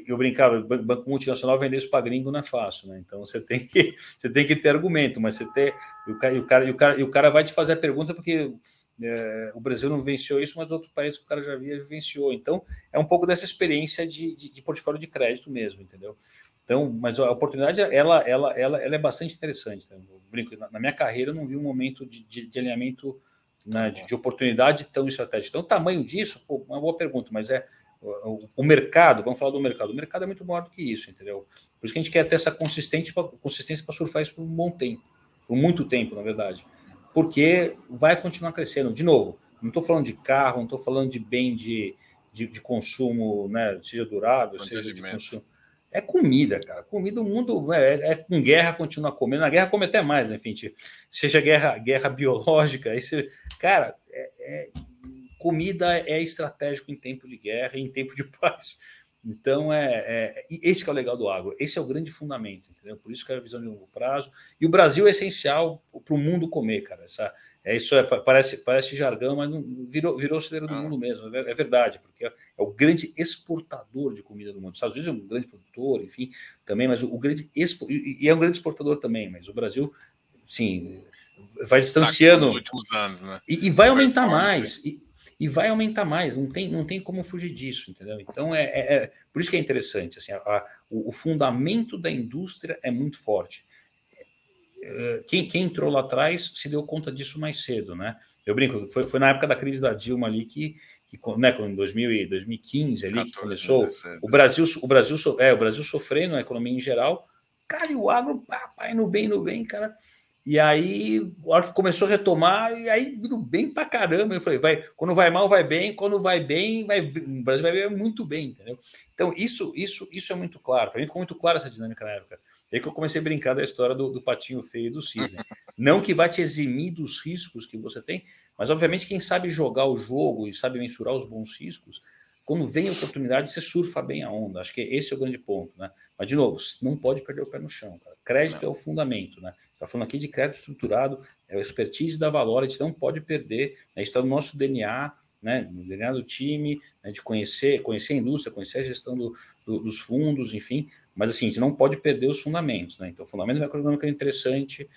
Speaker 2: eu brincava, banco multinacional vender isso para gringo não é fácil, né? Então você tem que você tem que ter argumento, mas você ter e o cara e o cara e o cara, e o cara vai te fazer a pergunta porque é, o Brasil não venceu isso, mas outro país que o cara já havia venciou. Então é um pouco dessa experiência de, de, de portfólio de crédito mesmo, entendeu? Então, mas a oportunidade ela ela ela, ela é bastante interessante. Né? brinco na, minha carreira eu não vi um momento de, de, de alinhamento né, de, de, oportunidade tão estratégico. Então, o tamanho disso, pô, uma boa pergunta, mas é o, o, mercado, vamos falar do mercado, o mercado é muito maior do que isso, entendeu? Por isso que a gente quer ter essa consistência para surfar isso por um bom tempo, por muito tempo, na verdade. Porque vai continuar crescendo. De novo, não estou falando de carro, não estou falando de bem de, de, de, consumo, né, seja durável, seja de consumo. É comida, cara. Comida, o mundo é, é, com guerra, continua comendo. Na guerra come até mais, né, enfim, seja guerra, guerra biológica, você, cara, é, é comida é estratégico em tempo de guerra e em tempo de paz. Então, é, é, esse que é o legal do agro, esse é o grande fundamento, entendeu? Por isso que é a visão de longo prazo. E o Brasil é essencial para o mundo comer, cara. Essa, é, isso é, parece, parece jargão, mas não, virou, virou celeiro do ah. mundo mesmo, é, é, verdade, porque é, é, o grande exportador de comida do mundo. Os Estados Unidos é um grande produtor, enfim, também, mas o, o grande expo, e é um grande exportador também, mas o Brasil, sim, vai distanciando. Nos
Speaker 1: últimos anos, né?
Speaker 2: E, e vai aumentar mais. E, e vai aumentar mais, não tem, não tem como fugir disso, entendeu? Então é, é, é por isso que é interessante, assim, a, a, o, o, fundamento da indústria é muito forte. É, quem, quem, entrou lá atrás se deu conta disso mais cedo, né? Eu brinco, foi, foi na época da crise da Dilma ali que, que né, em 2000, 2015 ali 14, que começou 16, o Brasil, o Brasil, é, o Brasil sofrendo a economia em geral, cara, e o agro, pá, pá, no bem, no bem, cara e aí, a hora que começou a retomar, e aí indo bem pra caramba. Eu falei, vai, quando vai mal, vai bem, quando vai bem, vai, o Brasil vai muito bem, entendeu? Então, isso, isso, isso é muito claro. Para mim ficou muito claro essa dinâmica na época. É que eu comecei a brincar da história do, do patinho feio e do cisne. Não que vai te eximir dos riscos que você tem, mas obviamente quem sabe jogar o jogo e sabe mensurar os bons riscos, quando vem a oportunidade, você surfa bem a onda. Acho que esse é o grande ponto, né? Mas, de novo, não pode perder o pé no chão, cara. Crédito não. é o fundamento, né? está falando aqui de crédito estruturado, é o expertise da Valor, a gente não pode perder, né, está no nosso DNA, né, no DNA do time, né, de conhecer, conhecer a indústria, conhecer a gestão do, do, dos fundos, enfim, mas assim, a gente não pode perder os fundamentos, né? Então, o fundamento macroeconômico é interessante,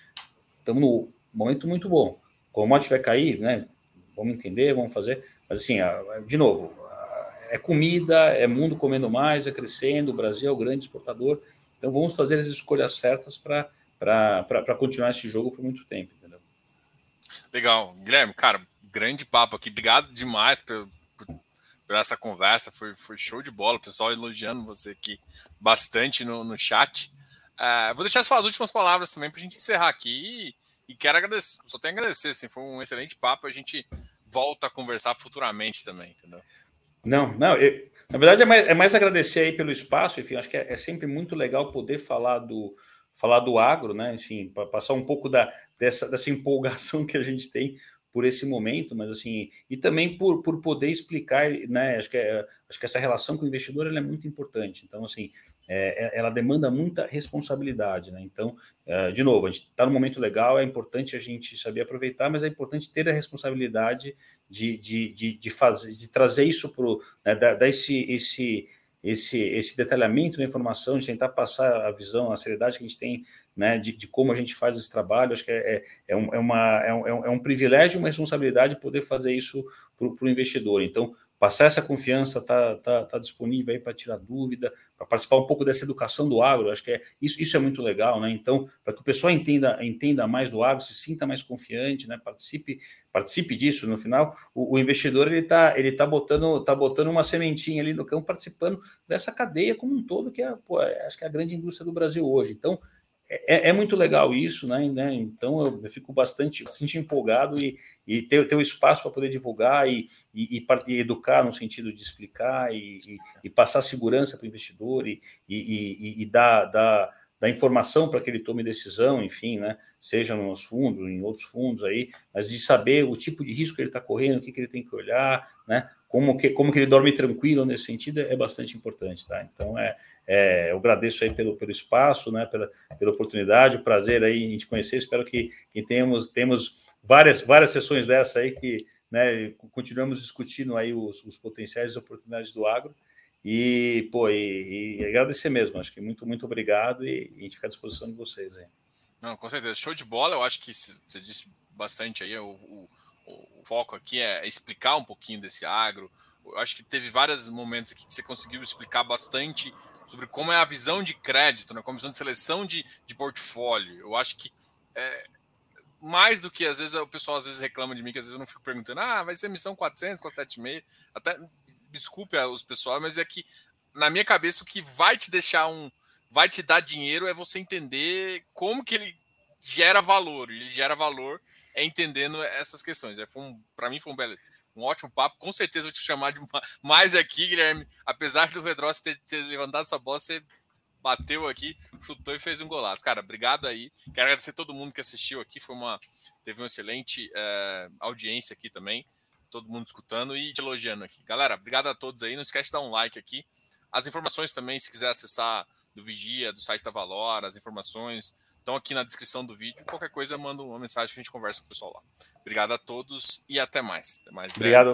Speaker 2: estamos no momento muito bom. Como o commodity vai cair, né? Vamos entender, vamos fazer, mas assim, de novo, é comida, é mundo comendo mais, é crescendo, o Brasil é o grande exportador, então vamos fazer as escolhas certas para continuar esse jogo por muito tempo, entendeu?
Speaker 1: Legal. Guilherme, cara, grande papo aqui. Obrigado demais por, por, por essa conversa. Foi, foi show de bola. O pessoal elogiando você aqui bastante no, no chat. Uh, vou deixar as últimas palavras também para a gente encerrar aqui. E, e, quero agradecer, só tenho a agradecer. Assim, foi um excelente papo. A gente volta a conversar futuramente também, entendeu?
Speaker 2: Não, não. Eu, na verdade, é mais, é mais agradecer aí pelo espaço. Enfim, acho que é, é sempre muito legal poder falar do, falar do agro, né? Enfim, passar um pouco da, dessa, dessa empolgação que a gente tem por esse momento, mas assim, e também por, por poder explicar, né? Acho que, é, acho que essa relação com o investidor é muito importante. Então, assim, é, é, ela demanda muita responsabilidade, né? Então, é, de novo, a gente está num momento legal, é importante a gente saber aproveitar, mas é importante ter a responsabilidade de, de, de, de fazer, de trazer isso para né, dar, esse, esse esse, esse detalhamento da informação, de tentar passar a visão, a seriedade que a gente tem né, de, de como a gente faz esse trabalho. Acho que é, é, é, um, é, uma, é, um, é um privilégio, uma responsabilidade poder fazer isso para o investidor. Então, passar essa confiança, tá, tá, tá disponível aí para tirar dúvida, para participar um pouco dessa educação do agro, acho que é, isso, isso é muito legal, né? Então, para que o pessoal entenda, entenda mais do agro, se sinta mais confiante, né? Participe, participe disso. No final, o, o investidor ele está ele tá botando, tá botando uma sementinha ali no campo, participando dessa cadeia como um todo, que é, pô, é, acho que é a grande indústria do Brasil hoje. Então, é, é, muito legal isso, né? né? Então eu, eu, fico bastante, bastante empolgado e, e ter, ter o espaço para poder divulgar e, e, e, educar no sentido de explicar e, passar segurança para o investidor e, e, dar, dar, dar informação para que ele tome decisão, enfim, né? Seja nos fundos, em outros fundos aí, mas de saber o tipo de risco que ele está correndo, o que, que ele tem que olhar, né? Como que, como que ele dorme tranquilo nesse sentido é bastante importante, tá? Então, é, é, eu agradeço aí pelo, pelo espaço, né, pela, pela oportunidade, o prazer aí em te conhecer, espero que, que tenhamos, temos várias, várias sessões dessa aí que, né, continuamos discutindo aí os, os potenciais e oportunidades do agro, E, pô, e, e, agradecer mesmo. Acho que muito, muito obrigado e, e a gente fica à disposição de vocês aí.
Speaker 1: Não, com certeza. Show de bola. Eu acho que você disse bastante aí. O, o, o foco aqui é explicar um pouquinho desse agro. Eu acho que teve vários momentos aqui que você conseguiu explicar bastante sobre como é a visão de crédito, né, como a visão de seleção de, de portfólio. Eu acho que é, mais do que às vezes o pessoal às vezes reclama de mim, que às vezes eu não fico perguntando, ah, vai ser missão 400, 476. Até desculpe os pessoal, mas é que na minha cabeça o que vai te deixar um vai te dar dinheiro é você entender como que ele gera valor. Ele gera valor é entendendo essas questões. É, um, para mim foi um belo, um ótimo papo. Com certeza vou te chamar de mais aqui, Guilherme. Apesar do Vedros ter, ter levantado essa bola, você bateu aqui, chutou e fez um golaço. Cara, obrigado aí. Quero agradecer todo mundo que assistiu aqui. Foi uma teve uma excelente é, audiência aqui também todo mundo escutando e te elogiando aqui. Galera, obrigado a todos aí. Não esquece de dar um like aqui. As informações também, se quiser acessar do Vigia, do site da Valor, as informações estão aqui na descrição do vídeo. Qualquer coisa, manda uma mensagem que a gente conversa com o pessoal lá. Obrigado a todos e até mais. Até mais
Speaker 2: obrigado.